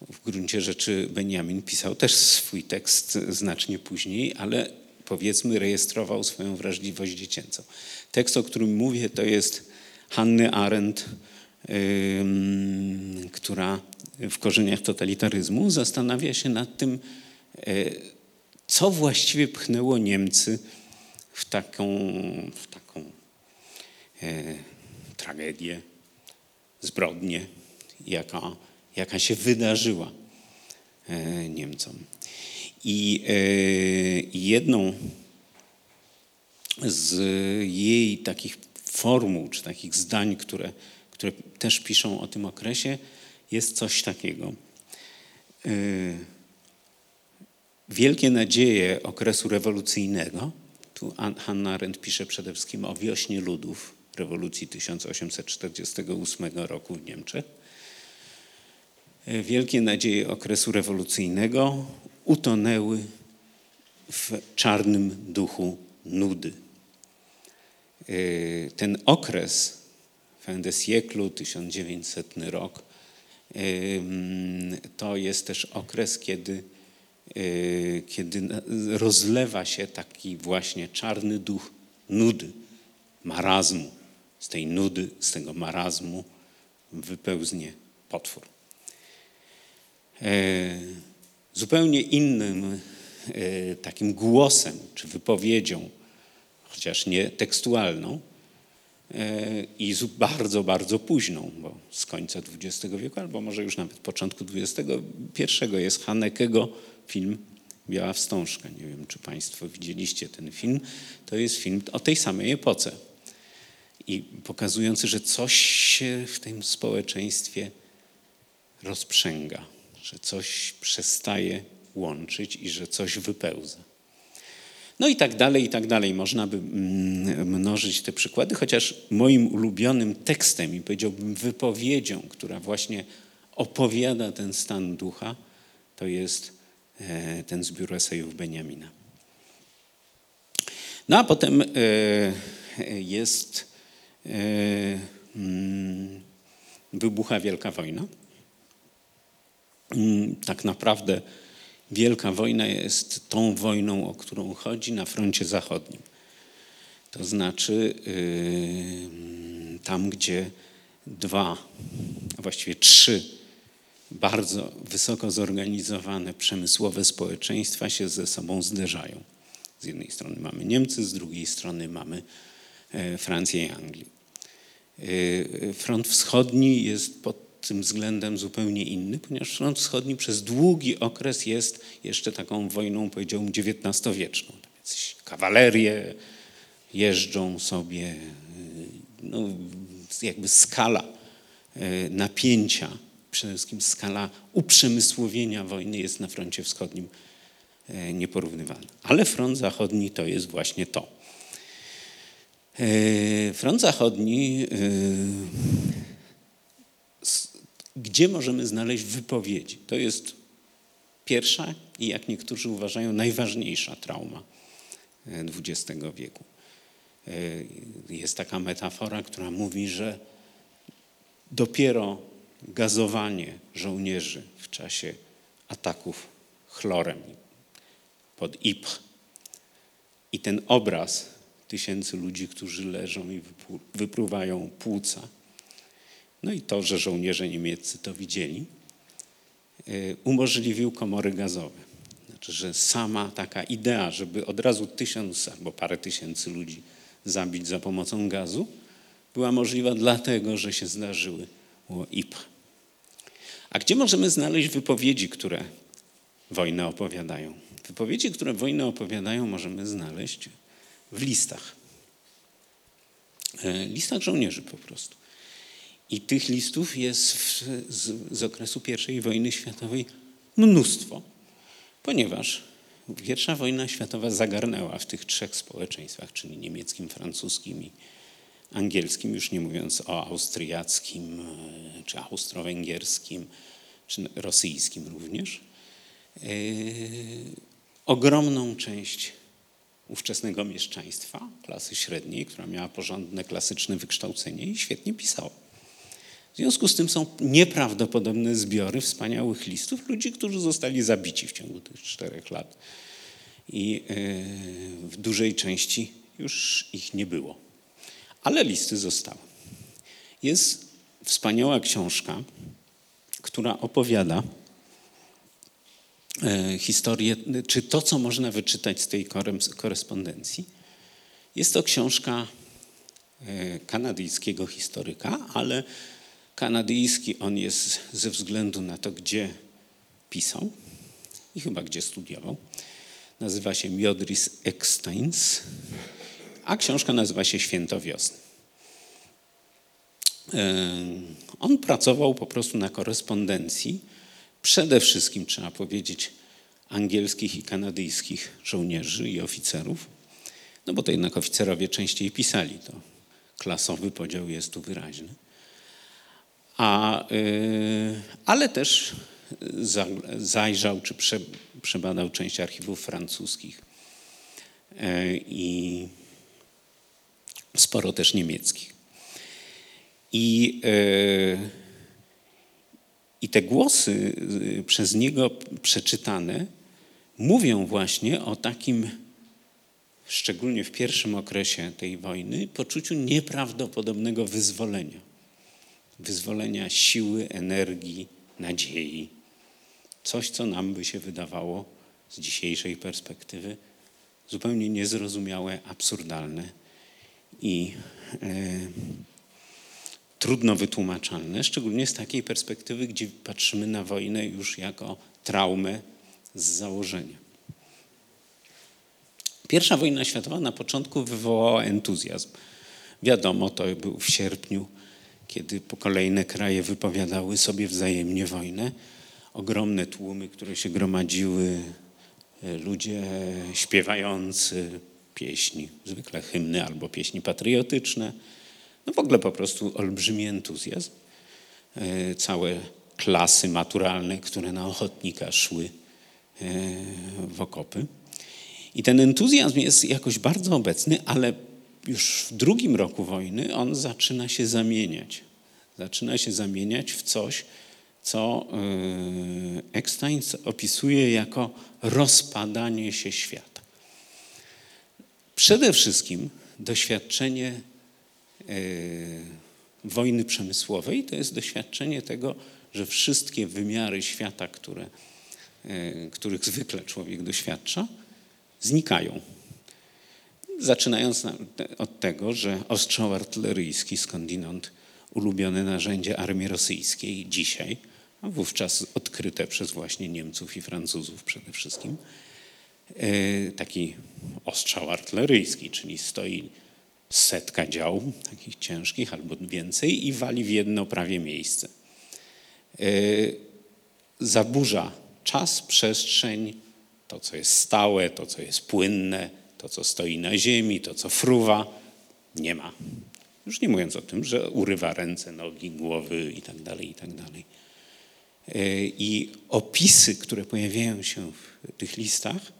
w gruncie rzeczy Benjamin pisał też swój tekst znacznie później, ale powiedzmy rejestrował swoją wrażliwość dziecięcą. Tekst, o którym mówię, to jest Hanny Arendt, która w korzeniach totalitaryzmu zastanawia się nad tym, co właściwie pchnęło Niemcy w taką, w taką e, tragedię, zbrodnię, jaka, jaka się wydarzyła e, Niemcom. I e, jedną z jej takich formuł, czy takich zdań, które, które też piszą o tym okresie, jest coś takiego. E, Wielkie nadzieje okresu rewolucyjnego, tu Hannah Arendt pisze przede wszystkim o wiośnie ludów rewolucji 1848 roku w Niemczech. Wielkie nadzieje okresu rewolucyjnego utonęły w czarnym duchu nudy. Ten okres, fin de siècle, 1900 rok, to jest też okres, kiedy Y, kiedy rozlewa się taki właśnie czarny duch nudy, marazmu. Z tej nudy, z tego marazmu wypełznie potwór. E, zupełnie innym e, takim głosem czy wypowiedzią, chociaż nie tekstualną, e, i bardzo, bardzo późną, bo z końca XX wieku, albo może już nawet początku XXI jest Hanekego film Biała Wstążka. Nie wiem, czy Państwo widzieliście ten film. To jest film o tej samej epoce. I pokazujący, że coś się w tym społeczeństwie rozprzęga, że coś przestaje łączyć i że coś wypełza. No i tak dalej, i tak dalej. Można by mm, mnożyć te przykłady, chociaż moim ulubionym tekstem i powiedziałbym wypowiedzią, która właśnie opowiada ten stan ducha, to jest E, ten zbiór esejów Beniamina. No a potem e, jest, e, mm, wybucha Wielka Wojna. Mm, tak naprawdę Wielka Wojna jest tą wojną, o którą chodzi na froncie zachodnim. To znaczy tam, gdzie dwa, a właściwie trzy bardzo wysoko zorganizowane przemysłowe społeczeństwa się ze sobą zderzają. Z jednej strony mamy Niemcy, z drugiej strony mamy e, Francję i Anglię. E, front wschodni jest pod tym względem zupełnie inny, ponieważ front wschodni przez długi okres jest jeszcze taką wojną, powiedziałbym, XIX-wieczną. Kawalerie jeżdżą sobie, e, no, jakby skala napięcia przede wszystkim skala uprzemysłowienia wojny jest na froncie wschodnim e, nieporównywalna. Ale front zachodni to jest właśnie to. Front zachodni, gdzie możemy znaleźć wypowiedzi? To jest pierwsza i jak niektórzy uważają najważniejsza trauma XX wieku. Jest taka metafora, która mówi, że dopiero gazowanie żołnierzy w czasie ataków chlorem pod Ypres. I ten obraz tysięcy ludzi, którzy leżą i wypruwają płuca, no i to, że żołnierze niemieccy to widzieli, e, umożliwił komory gazowe. Znaczy, że sama taka idea, żeby od razu tysiąc albo parę tysięcy ludzi zabić za pomocą gazu, była możliwa dlatego, że się zdarzyły Ypres. A gdzie możemy znaleźć wypowiedzi, które wojnę opowiadają? Wypowiedzi, które wojnę opowiadają, możemy znaleźć w listach. E, listach żołnierzy po prostu. I tych listów jest w, z, z okresu I wojny światowej mnóstwo, ponieważ pierwsza wojna światowa zagarnęła w tych trzech społeczeństwach, czyli niemieckim, francuskim i angielskim, już nie mówiąc o austriackim, e, czy austro-węgierskim, czy rosyjskim również, e, ogromną część ówczesnego mieszczaństwa, klasy średniej, która miała porządne, klasyczne wykształcenie i świetnie pisała. W związku z tym są nieprawdopodobne zbiory wspaniałych listów ludzi, którzy zostali zabici w ciągu tych czterech lat. I e, w dużej części już ich nie było ale listy zostały. Jest wspaniała książka, która opowiada e, historię, czy to, co można wyczytać z tej korespondencji. Jest to książka e, kanadyjskiego historyka, ale kanadyjski on jest ze względu na to, gdzie pisał, i chyba gdzie studiował. Nazywa się Miodris Eksteins, a książka nazywa się Święto Wiosny. On pracował po prostu na korespondencji, przede wszystkim trzeba powiedzieć, angielskich i kanadyjskich żołnierzy i oficerów, no bo to jednak oficerowie częściej pisali, to klasowy podział jest tu wyraźny. A, y, ale też za, zajrzał czy prze, przebadał część archiwów francuskich y, i sporo też niemieckich. I, y, I te głosy y, przez niego przeczytane mówią właśnie o takim, szczególnie w pierwszym okresie tej wojny, poczuciu nieprawdopodobnego wyzwolenia. Wyzwolenia siły, energii, nadziei. Coś, co nam by się wydawało z dzisiejszej perspektywy zupełnie niezrozumiałe, absurdalne i e, trudno wytłumaczalne, szczególnie z takiej perspektywy, gdzie patrzymy na wojnę już jako traumę z założenia. Pierwsza wojna światowa na początku wywołała entuzjazm. Wiadomo, to był w sierpniu, kiedy kolejne kraje wypowiadały sobie wzajemnie wojnę. Ogromne tłumy, które się gromadziły, e, ludzie śpiewający pieśni, zwykle hymny albo pieśni patriotyczne. No w ogóle po prostu olbrzymi entuzjazm. E, Całe klasy maturalne, które na ochotnika szły e, w okopy. I ten entuzjazm jest jakoś bardzo obecny, ale już w drugim roku wojny on zaczyna się zamieniać. Zaczyna się zamieniać w coś, co Eckstein opisuje jako rozpadanie się świata. Przede wszystkim doświadczenie yy, wojny przemysłowej to jest doświadczenie tego, że wszystkie wymiary świata, które, yy, których zwykle człowiek doświadcza, znikają. Zaczynając od tego, że ostrzał artyleryjski, skądinąd ulubione narzędzie armii rosyjskiej dzisiaj, a wówczas odkryte przez właśnie Niemców i Francuzów przede wszystkim, e, taki ostrzał artyleryjski, czyli stoi setka dział, takich ciężkich albo więcej i wali w jedno prawie miejsce. E, zaburza czas, przestrzeń, to, co jest stałe, to, co jest płynne, to, co stoi na ziemi, to, co fruwa, nie ma. Już nie mówiąc o tym, że urywa ręce, nogi, głowy i tak dalej, i tak. E, I opisy, które pojawiają się w tych listach,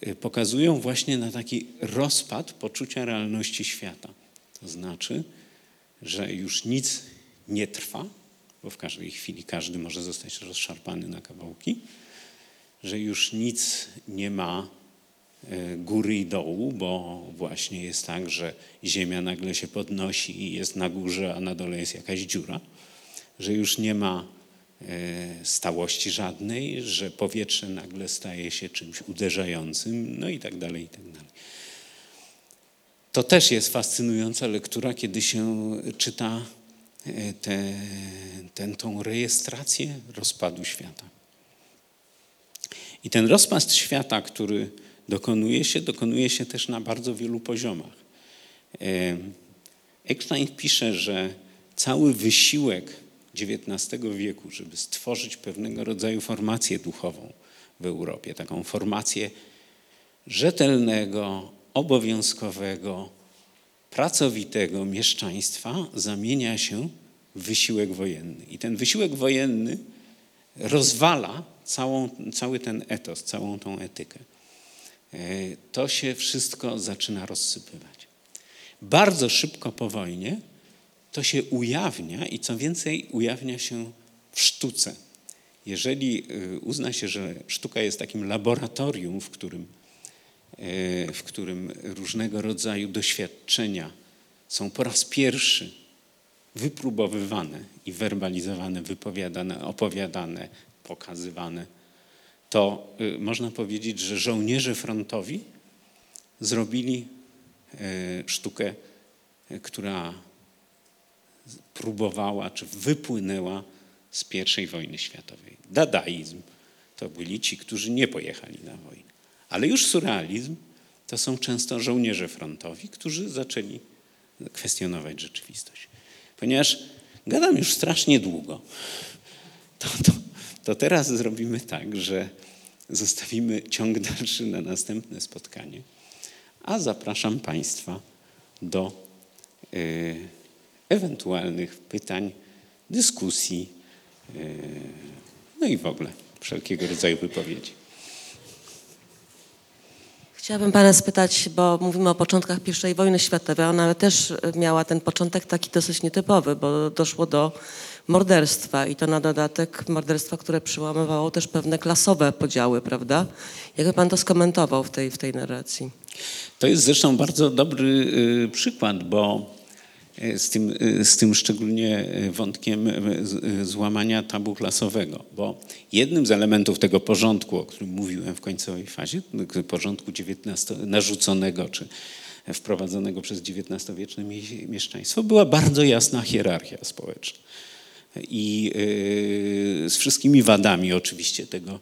e, pokazują właśnie na taki rozpad poczucia realności świata. To znaczy, że już nic nie trwa, bo w każdej chwili każdy może zostać rozszarpany na kawałki, że już nic nie ma góry i dołu, bo właśnie jest tak, że ziemia nagle się podnosi i jest na górze, a na dole jest jakaś dziura, że już nie ma e, stałości żadnej, że powietrze nagle staje się czymś uderzającym, no i tak dalej, i tak dalej. To też jest fascynująca lektura, kiedy się czyta e, tę te, tą rejestrację rozpadu świata. I ten rozpad świata, który dokonuje się, dokonuje się też na bardzo wielu poziomach. Eckstein pisze, że cały wysiłek XIX wieku, żeby stworzyć pewnego rodzaju formację duchową w Europie, taką formację rzetelnego, obowiązkowego, pracowitego mieszczaństwa, zamienia się w wysiłek wojenny. I ten wysiłek wojenny rozwala całą, cały ten etos, całą tą etykę. E, to się wszystko zaczyna rozsypywać. Bardzo szybko po wojnie to się ujawnia i co więcej, ujawnia się w sztuce. Jeżeli e, uzna się, że sztuka jest takim laboratorium, w którym, e, w którym różnego rodzaju doświadczenia są po raz pierwszy wypróbowywane i werbalizowane, wypowiadane, opowiadane, pokazywane, to y, można powiedzieć, że żołnierze frontowi zrobili y, sztukę, y, która próbowała czy wypłynęła z I wojny światowej. Dadaizm to byli ci, którzy nie pojechali na wojnę. Ale już surrealizm to są często żołnierze frontowi, którzy zaczęli kwestionować rzeczywistość. Ponieważ gadam już strasznie długo, to, to, to teraz zrobimy tak, że zostawimy ciąg dalszy na następne spotkanie, a zapraszam Państwa do y, ewentualnych pytań, dyskusji, y, no i w ogóle wszelkiego rodzaju wypowiedzi. Chciałabym Pana spytać, bo mówimy o początkach I wojny światowej. Ona też miała ten początek taki dosyć nietypowy, bo doszło do morderstwa i to na dodatek morderstwa, które przyłamywało też pewne klasowe podziały, prawda? Jakby Pan to skomentował w tej, w tej narracji? To jest zresztą bardzo dobry y, przykład, bo y, z tym, y, z tym szczególnie wątkiem złamania tabu klasowego, bo jednym z elementów tego porządku, o którym mówiłem w końcowej fazie, porządku XIX, narzuconego czy wprowadzonego przez XIX-wieczne mieszczaństwo, była bardzo jasna hierarchia społeczna. I z wszystkimi wadami oczywiście tego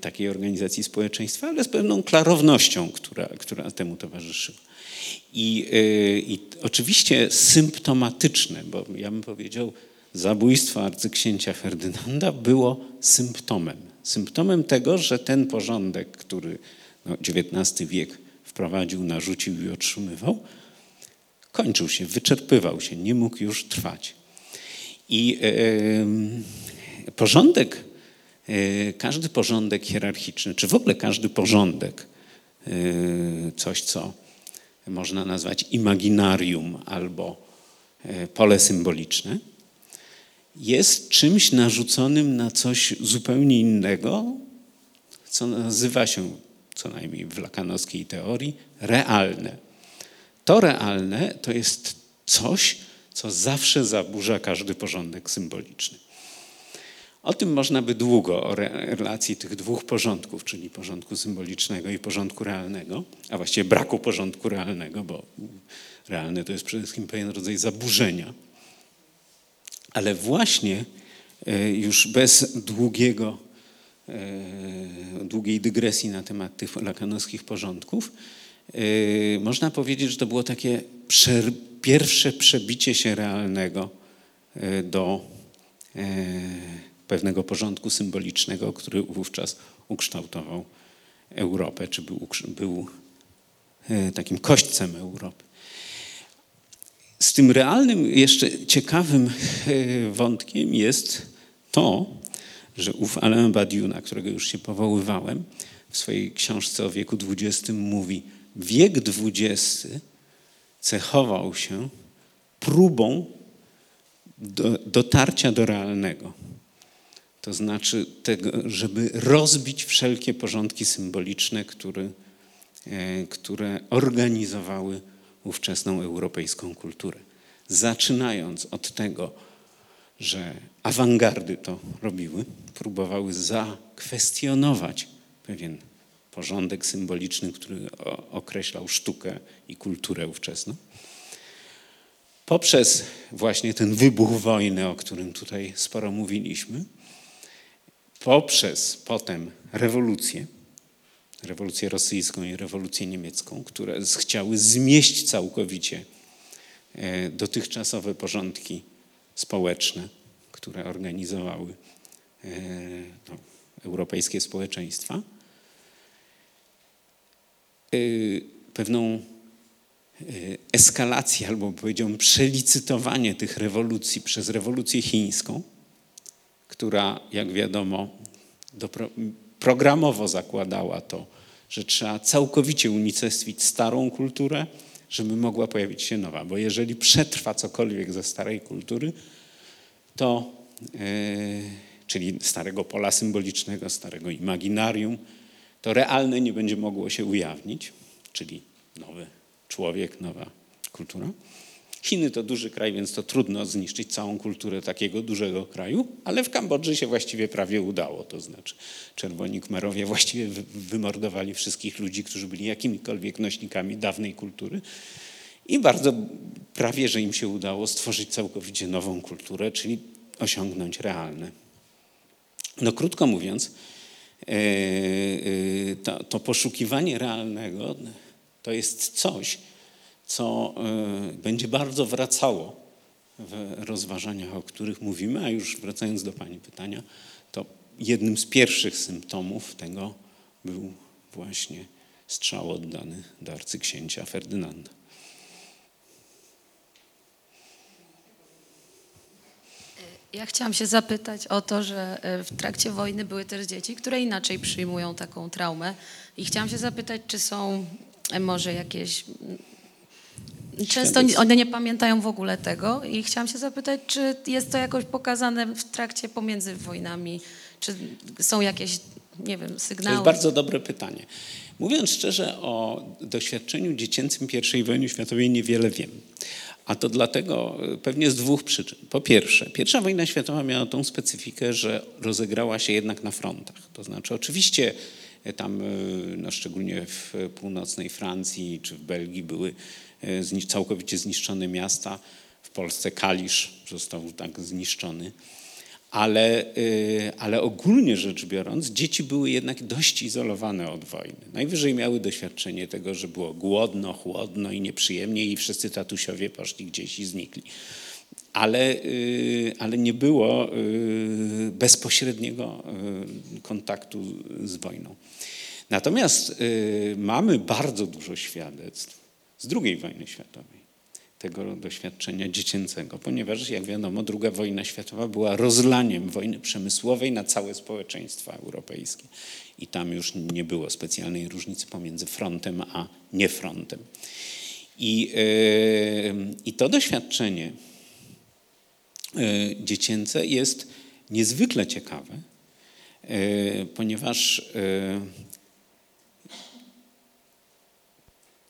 takiej organizacji społeczeństwa, ale z pewną klarownością, która, która temu towarzyszyła. I, I oczywiście symptomatyczne, bo ja bym powiedział, zabójstwo arcyksięcia Ferdynanda było symptomem. Symptomem tego, że ten porządek, który no, XIX wiek wprowadził, narzucił i otrzymywał, kończył się, wyczerpywał się, nie mógł już trwać. I yy, porządek E, każdy porządek hierarchiczny, czy w ogóle każdy porządek, e, coś co można nazwać imaginarium albo e, pole symboliczne, jest czymś narzuconym na coś zupełnie innego, co nazywa się, co najmniej w lakanowskiej teorii, realne. To realne to jest coś, co zawsze zaburza każdy porządek symboliczny. O tym można by długo, o relacji tych dwóch porządków, czyli porządku symbolicznego i porządku realnego, a właściwie braku porządku realnego, bo realne to jest przede wszystkim pewien rodzaj zaburzenia. Ale właśnie e, już bez długiego, e, długiej dygresji na temat tych lakanowskich porządków, e, można powiedzieć, że to było takie pierwsze przebicie się realnego do pewnego porządku symbolicznego, który wówczas ukształtował Europę, czy był, był e, takim kośćcem Europy. Z tym realnym, jeszcze ciekawym e, wątkiem jest to, że ów Alain Badiou, na którego już się powoływałem, w swojej książce o wieku XX mówi, wiek XX cechował się próbą do, dotarcia do realnego. To znaczy, tego, żeby rozbić wszelkie porządki symboliczne, które, e, które organizowały ówczesną europejską kulturę. Zaczynając od tego, że awangardy to robiły, próbowały zakwestionować pewien porządek symboliczny, który określał sztukę i kulturę ówczesną. Poprzez właśnie ten wybuch wojny, o którym tutaj sporo mówiliśmy, poprzez potem rewolucję, rewolucję rosyjską i rewolucję niemiecką, które chciały zmieść całkowicie e, dotychczasowe porządki społeczne, które organizowały e, no, europejskie społeczeństwa, pewną eskalację, albo powiedziałbym przelicytowanie tych rewolucji przez rewolucję chińską, która, jak wiadomo, programowo zakładała to, że trzeba całkowicie unicestwić starą kulturę, żeby mogła pojawić się nowa. Bo jeżeli przetrwa cokolwiek ze starej kultury, to, yy, czyli starego pola symbolicznego, starego imaginarium, to realne nie będzie mogło się ujawnić, czyli nowy człowiek, nowa kultura. Chiny to duży kraj, więc to trudno zniszczyć całą kulturę takiego dużego kraju, ale w Kambodży się właściwie prawie udało. To znaczy czerwoni Khmerowie właściwie wymordowali wszystkich ludzi, którzy byli jakimikolwiek nośnikami dawnej kultury i bardzo prawie, że im się udało stworzyć całkowicie nową kulturę, czyli osiągnąć realne. No krótko mówiąc, to, to poszukiwanie realnego to jest coś, co e, będzie bardzo wracało w rozważaniach, o których mówimy, a już wracając do Pani pytania, to jednym z pierwszych symptomów tego był właśnie strzał oddany do arcyksięcia Ferdynanda. Ja chciałam się zapytać o to, że e, w trakcie wojny były też dzieci, które inaczej przyjmują taką traumę. I chciałam się zapytać, czy są e, może jakieś. mm, Często one nie pamiętają w ogóle tego i chciałam się zapytać, czy jest to jakoś pokazane w trakcie pomiędzy wojnami, czy są jakieś, nie wiem, To sygnały. jest bardzo dobre pytanie. Mówiąc szczerze o doświadczeniu dziecięcym I wojny światowej niewiele wiem. A to dlatego e, pewnie z dwóch przyczyn. Po pierwsze, pierwsza wojna światowa miała tą specyfikę, że rozegrała się jednak na frontach. To znaczy oczywiście e, tam, e, no szczególnie w północnej Francji czy w Belgii były całkowicie zniszczone miasta. W Polsce Kalisz został tak zniszczony. Ale, y, ale ogólnie rzecz biorąc, dzieci były jednak dość izolowane od wojny. Najwyżej miały doświadczenie tego, że było głodno, chłodno i nieprzyjemnie i wszyscy tatusiowie poszli gdzieś i znikli. Ale, y, ale nie było y, bezpośredniego kontaktu z wojną. Natomiast mamy bardzo dużo świadectw z II wojny światowej tego doświadczenia dziecięcego, ponieważ jak wiadomo II wojna światowa była rozlaniem wojny przemysłowej na całe społeczeństwa europejskie i tam już nie było specjalnej różnicy pomiędzy frontem a niefrontem. I, yy, i to doświadczenie yy, dziecięce jest niezwykle ciekawe, yy, ponieważ yy, z-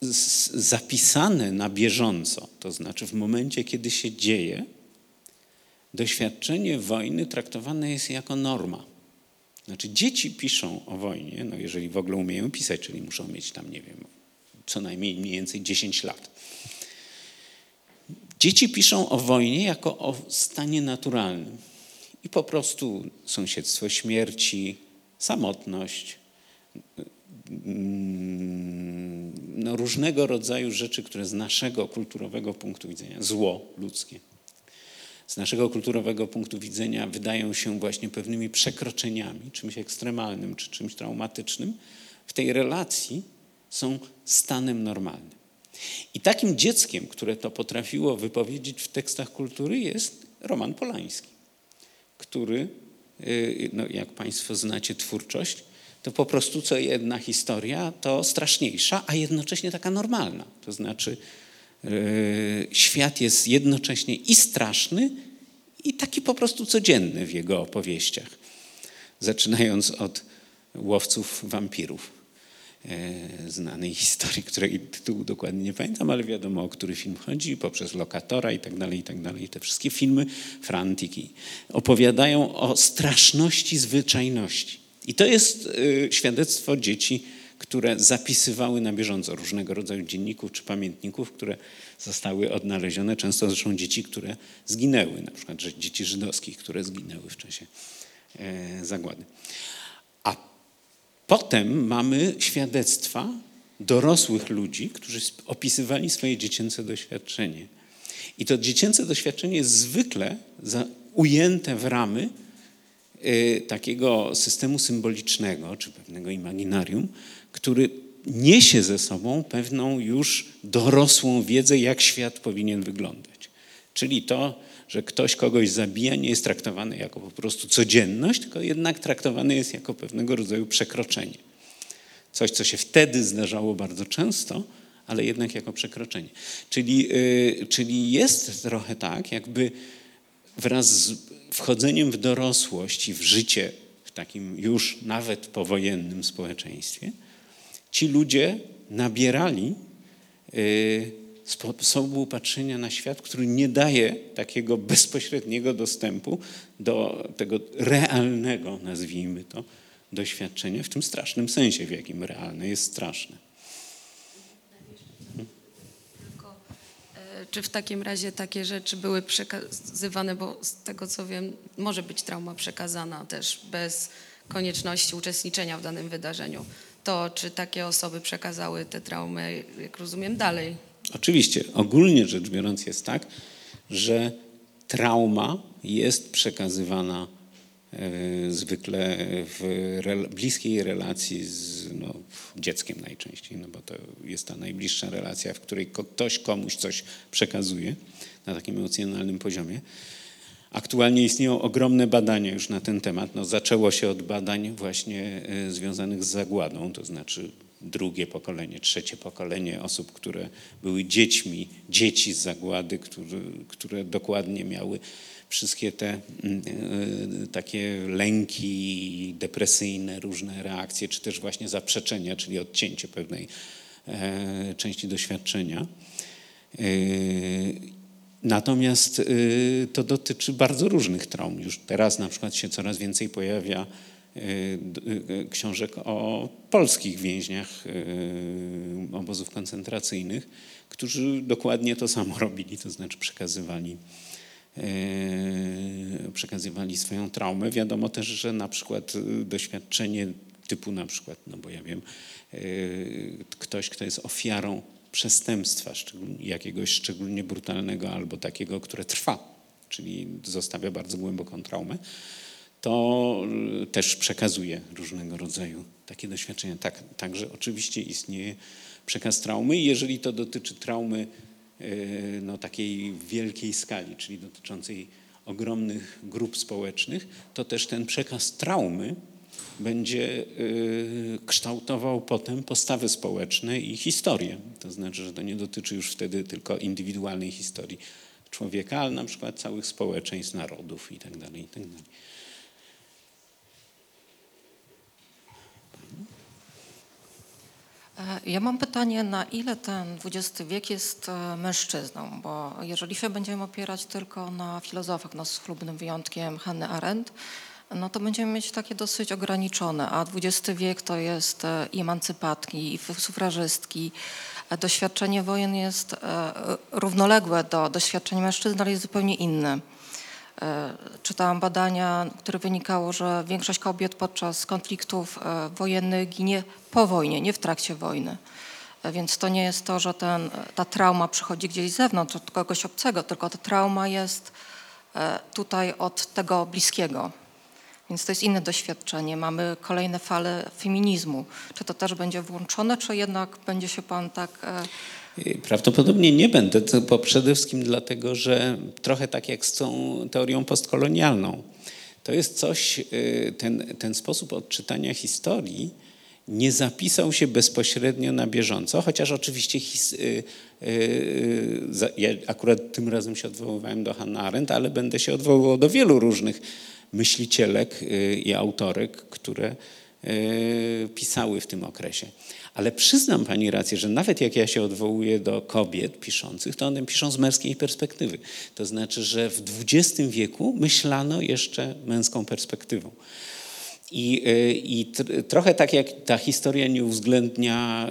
zapisane na bieżąco, to znaczy w momencie, kiedy się dzieje, doświadczenie wojny traktowane jest jako norma. Znaczy dzieci piszą o wojnie, no jeżeli w ogóle umieją pisać, czyli muszą mieć tam, nie wiem, co najmniej mniej więcej 10 lat. Dzieci piszą o wojnie jako o stanie naturalnym. I po prostu sąsiedztwo śmierci, samotność, mm, no, różnego rodzaju rzeczy, które z naszego kulturowego punktu widzenia, zło ludzkie, z naszego kulturowego punktu widzenia wydają się właśnie pewnymi przekroczeniami, czymś ekstremalnym czy czymś traumatycznym, w tej relacji są stanem normalnym. I takim dzieckiem, które to potrafiło wypowiedzieć w tekstach kultury, jest Roman Polański, który, y, no, jak Państwo znacie twórczość, to po prostu co jedna historia to straszniejsza, a jednocześnie taka normalna. To znaczy, y, świat jest jednocześnie i straszny, i taki po prostu codzienny w jego opowieściach. Zaczynając od łowców wampirów e, znanej historii, której tytułu dokładnie nie pamiętam, ale wiadomo o który film chodzi, poprzez Lokatora i tak dalej, i tak dalej. Te wszystkie filmy Frantiki opowiadają o straszności zwyczajności. I to jest y, świadectwo dzieci, które zapisywały na bieżąco różnego rodzaju dzienników czy pamiętników, które zostały odnalezione. Często zresztą dzieci, które zginęły, na przykład dzieci żydowskich, które zginęły w czasie e, zagłady. A Potem mamy świadectwa dorosłych ludzi, którzy opisywali swoje dziecięce doświadczenie. I to dziecięce doświadczenie jest zwykle ujęte w ramy takiego systemu symbolicznego, czy pewnego imaginarium, który niesie ze sobą pewną już dorosłą wiedzę, jak świat powinien wyglądać. Czyli to, że ktoś kogoś zabija, nie jest traktowany jako po prostu codzienność, tylko jednak traktowany jest jako pewnego rodzaju przekroczenie. Coś, co się wtedy zdarzało bardzo często, ale jednak jako przekroczenie. Czyli, y, czyli jest trochę tak, jakby wraz z wchodzeniem w dorosłość i w życie w takim już nawet powojennym społeczeństwie, ci ludzie nabierali y, sposobu patrzenia na świat, który nie daje takiego bezpośredniego dostępu do tego realnego, nazwijmy to, doświadczenia w tym strasznym sensie, w jakim realne jest straszne. Tylko, e, Czy w takim razie takie rzeczy były przekazywane, bo z tego co wiem, może być trauma przekazana też bez konieczności uczestniczenia w danym wydarzeniu. To czy takie osoby przekazały te traumy, jak rozumiem, dalej? Oczywiście, ogólnie rzecz biorąc jest tak, że trauma jest przekazywana zwykle w bliskiej relacji z no, dzieckiem najczęściej, no bo to jest ta najbliższa relacja, w której ktoś komuś coś przekazuje na takim emocjonalnym poziomie. Aktualnie istnieją ogromne badania już na ten temat. No, zaczęło się od badań właśnie e, związanych z zagładą, to znaczy drugie pokolenie, trzecie pokolenie osób, które były dziećmi, dzieci z zagłady, które, które dokładnie miały wszystkie te mm, e, takie lęki depresyjne, różne reakcje, czy też właśnie zaprzeczenia, czyli odcięcie pewnej e, części doświadczenia. E, Natomiast y, to dotyczy bardzo różnych traum. Już teraz na przykład się coraz więcej pojawia y, d- y, książek o polskich więźniach y, obozów koncentracyjnych, którzy dokładnie to samo robili, to znaczy przekazywali, y, przekazywali swoją traumę. Wiadomo też, że na przykład y, doświadczenie typu na przykład, no bo ja wiem, y, ktoś, kto jest ofiarą przestępstwa, jakiegoś szczególnie brutalnego albo takiego, które trwa, czyli zostawia bardzo głęboką traumę, to też przekazuje różnego rodzaju takie doświadczenia. Tak, także oczywiście istnieje przekaz traumy jeżeli to dotyczy traumy no, takiej wielkiej skali, czyli dotyczącej ogromnych grup społecznych, to też ten przekaz traumy będzie y, kształtował potem postawy społeczne i historię. To znaczy, że to nie dotyczy już wtedy tylko indywidualnej historii człowieka, ale na przykład całych społeczeństw, narodów itd. itd. Ja mam pytanie, na ile ten XX wiek jest e, mężczyzną? Bo jeżeli się będziemy opierać tylko na filozofach, no z chlubnym wyjątkiem Hanny Arendt, no to będziemy mieć takie dosyć ograniczone, a XX wiek to jest e, i emancypatki, i sufrażystki. E, Doświadczenie wojen jest e, równoległe do doświadczeń mężczyzn, ale jest zupełnie inne. E, Czytałam badania, które wynikało, że większość kobiet podczas konfliktów e, wojennych ginie po wojnie, nie w trakcie wojny. E, Więc to nie jest to, że ten, ta trauma przychodzi gdzieś z zewnątrz, od kogoś obcego, tylko ta trauma jest tutaj od tego bliskiego. Więc to jest inne doświadczenie. Mamy kolejne fale feminizmu. Czy to też będzie włączone, czy jednak będzie się pan tak... Prawdopodobnie nie będę, bo przede wszystkim dlatego, że trochę tak jak z tą teorią postkolonialną. To jest coś, y, ten, ten sposób odczytania historii nie zapisał się bezpośrednio na bieżąco, chociaż oczywiście his, y, y, ja akurat tym razem się odwoływałem do Hannah Arendt, ale będę się odwoływał do wielu różnych myślicielek i autorek, które pisały w tym okresie. Ale przyznam pani rację, że nawet jak ja się odwołuję do kobiet piszących, to one piszą z męskiej perspektywy. To znaczy, że w XX wieku myślano jeszcze męską perspektywą. I, y, i tr- trochę tak jak ta historia nie uwzględnia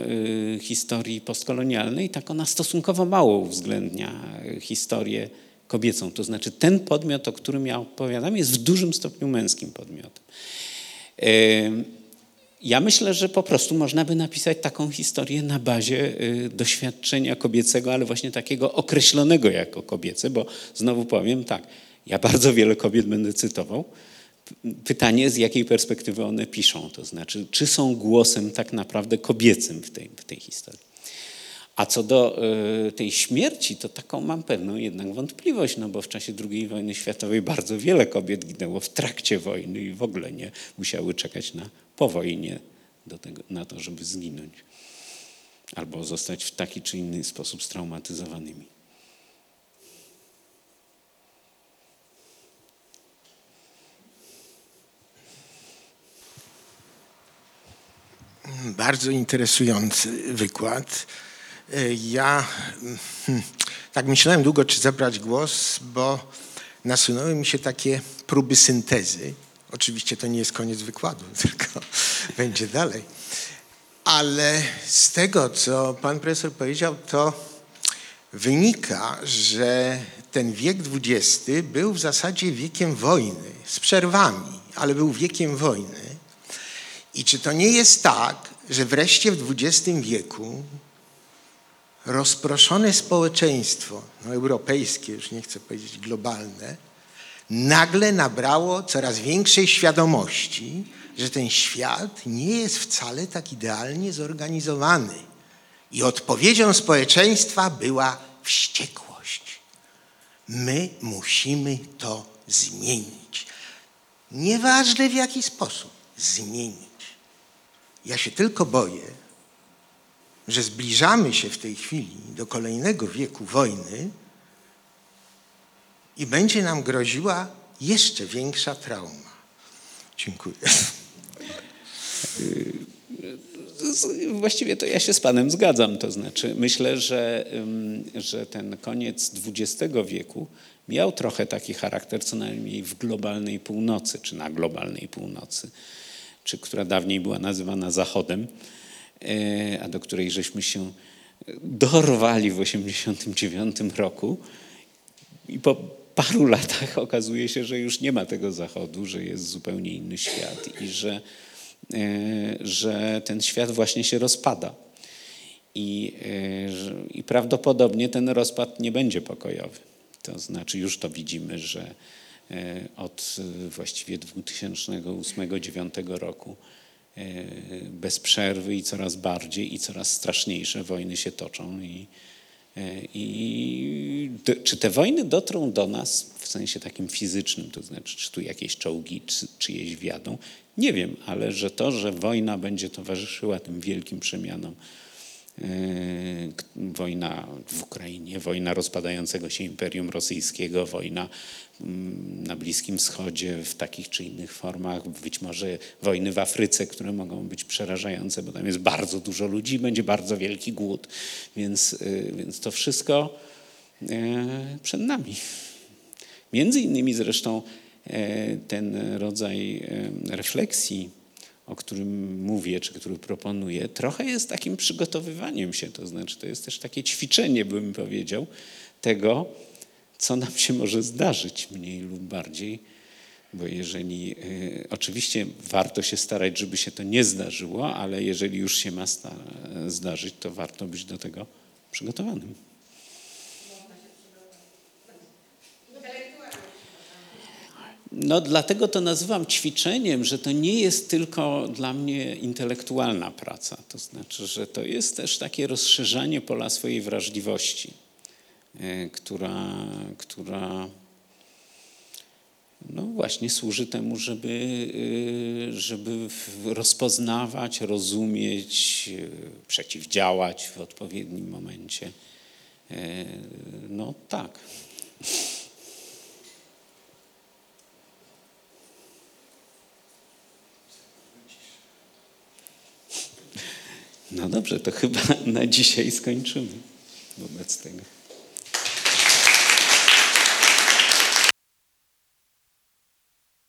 y, historii postkolonialnej, tak ona stosunkowo mało uwzględnia y, historię kobiecą. To znaczy ten podmiot, o którym ja opowiadam, jest w dużym stopniu męskim podmiotem. Y, Ja myślę, że po prostu można by napisać taką historię na bazie y, doświadczenia kobiecego, ale właśnie takiego określonego jako kobiece, bo znowu powiem tak, ja bardzo wiele kobiet będę cytował. Pytanie, z jakiej perspektywy one piszą, to znaczy, czy są głosem tak naprawdę kobiecym w tej, w tej historii. A co do y, tej śmierci, to taką mam pewną jednak wątpliwość, no bo w czasie II wojny światowej bardzo wiele kobiet ginęło w trakcie wojny i w ogóle nie musiały czekać na po wojnie do tego, na to, żeby zginąć albo zostać w taki czy inny sposób straumatyzowanymi. Bardzo interesujący wykład. E, Ja hmm, tak myślałem długo, czy zabrać głos, bo nasunęły mi się takie próby syntezy. Oczywiście to nie jest koniec wykładu, tylko będzie dalej. Ale z tego, co pan profesor powiedział, to wynika, że ten wiek XX był w zasadzie wiekiem wojny, z przerwami, ale był wiekiem wojny. I czy to nie jest tak, że wreszcie w XX wieku rozproszone społeczeństwo, no europejskie, już nie chcę powiedzieć globalne, nagle nabrało coraz większej świadomości, że ten świat nie jest wcale tak idealnie zorganizowany. I odpowiedzią społeczeństwa była wściekłość. My musimy to zmienić. Nieważne w jaki sposób zmienić. Ja się tylko boję, że zbliżamy się w tej chwili do kolejnego wieku wojny i będzie nam groziła jeszcze większa trauma. Dziękuję. Właściwie to ja się z Panem zgadzam. To znaczy, myślę, że, że ten koniec XX wieku miał trochę taki charakter, co najmniej w globalnej północy, czy na globalnej północy, czy która dawniej była nazywana Zachodem, a do której żeśmy się dorwali w 1989 roku. I po paru latach okazuje się, że już nie ma tego Zachodu, że jest zupełnie inny świat i że, e, że ten świat właśnie się rozpada. I, e, I prawdopodobnie ten rozpad nie będzie pokojowy. To znaczy, już to widzimy, że e, od e, właściwie 2008-2009 roku e, bez przerwy i coraz bardziej i coraz straszniejsze wojny się toczą i, e, i do, czy te wojny dotrą do nas w sensie takim fizycznym, to znaczy czy tu jakieś czołgi czy, czyjeś wjadą, nie wiem, ale że to, że wojna będzie towarzyszyła tym wielkim przemianom, e, wojna w Ukrainie, wojna rozpadającego się Imperium Rosyjskiego, wojna mm, na Bliskim Wschodzie w takich czy innych formach, być może wojny w Afryce, które mogą być przerażające, bo tam jest bardzo dużo ludzi, będzie bardzo wielki głód, więc, y, więc to wszystko e, przed nami. Między innymi zresztą ten rodzaj refleksji, o którym mówię, czy który proponuję, trochę jest takim przygotowywaniem się, to znaczy to jest też takie ćwiczenie, bym powiedział, tego, co nam się może zdarzyć mniej lub bardziej, bo jeżeli, y, oczywiście warto się starać, żeby się to nie zdarzyło, ale jeżeli już się ma zdarzyć, to warto być do tego przygotowanym. No, dlatego to nazywam ćwiczeniem, że to nie jest tylko dla mnie intelektualna praca. To znaczy, że to jest też takie rozszerzanie pola swojej wrażliwości, e, która, która no właśnie służy temu, żeby, y, żeby rozpoznawać, rozumieć, y, przeciwdziałać w odpowiednim momencie. E, No tak. No dobrze, to chyba na dzisiaj skończymy wobec tego.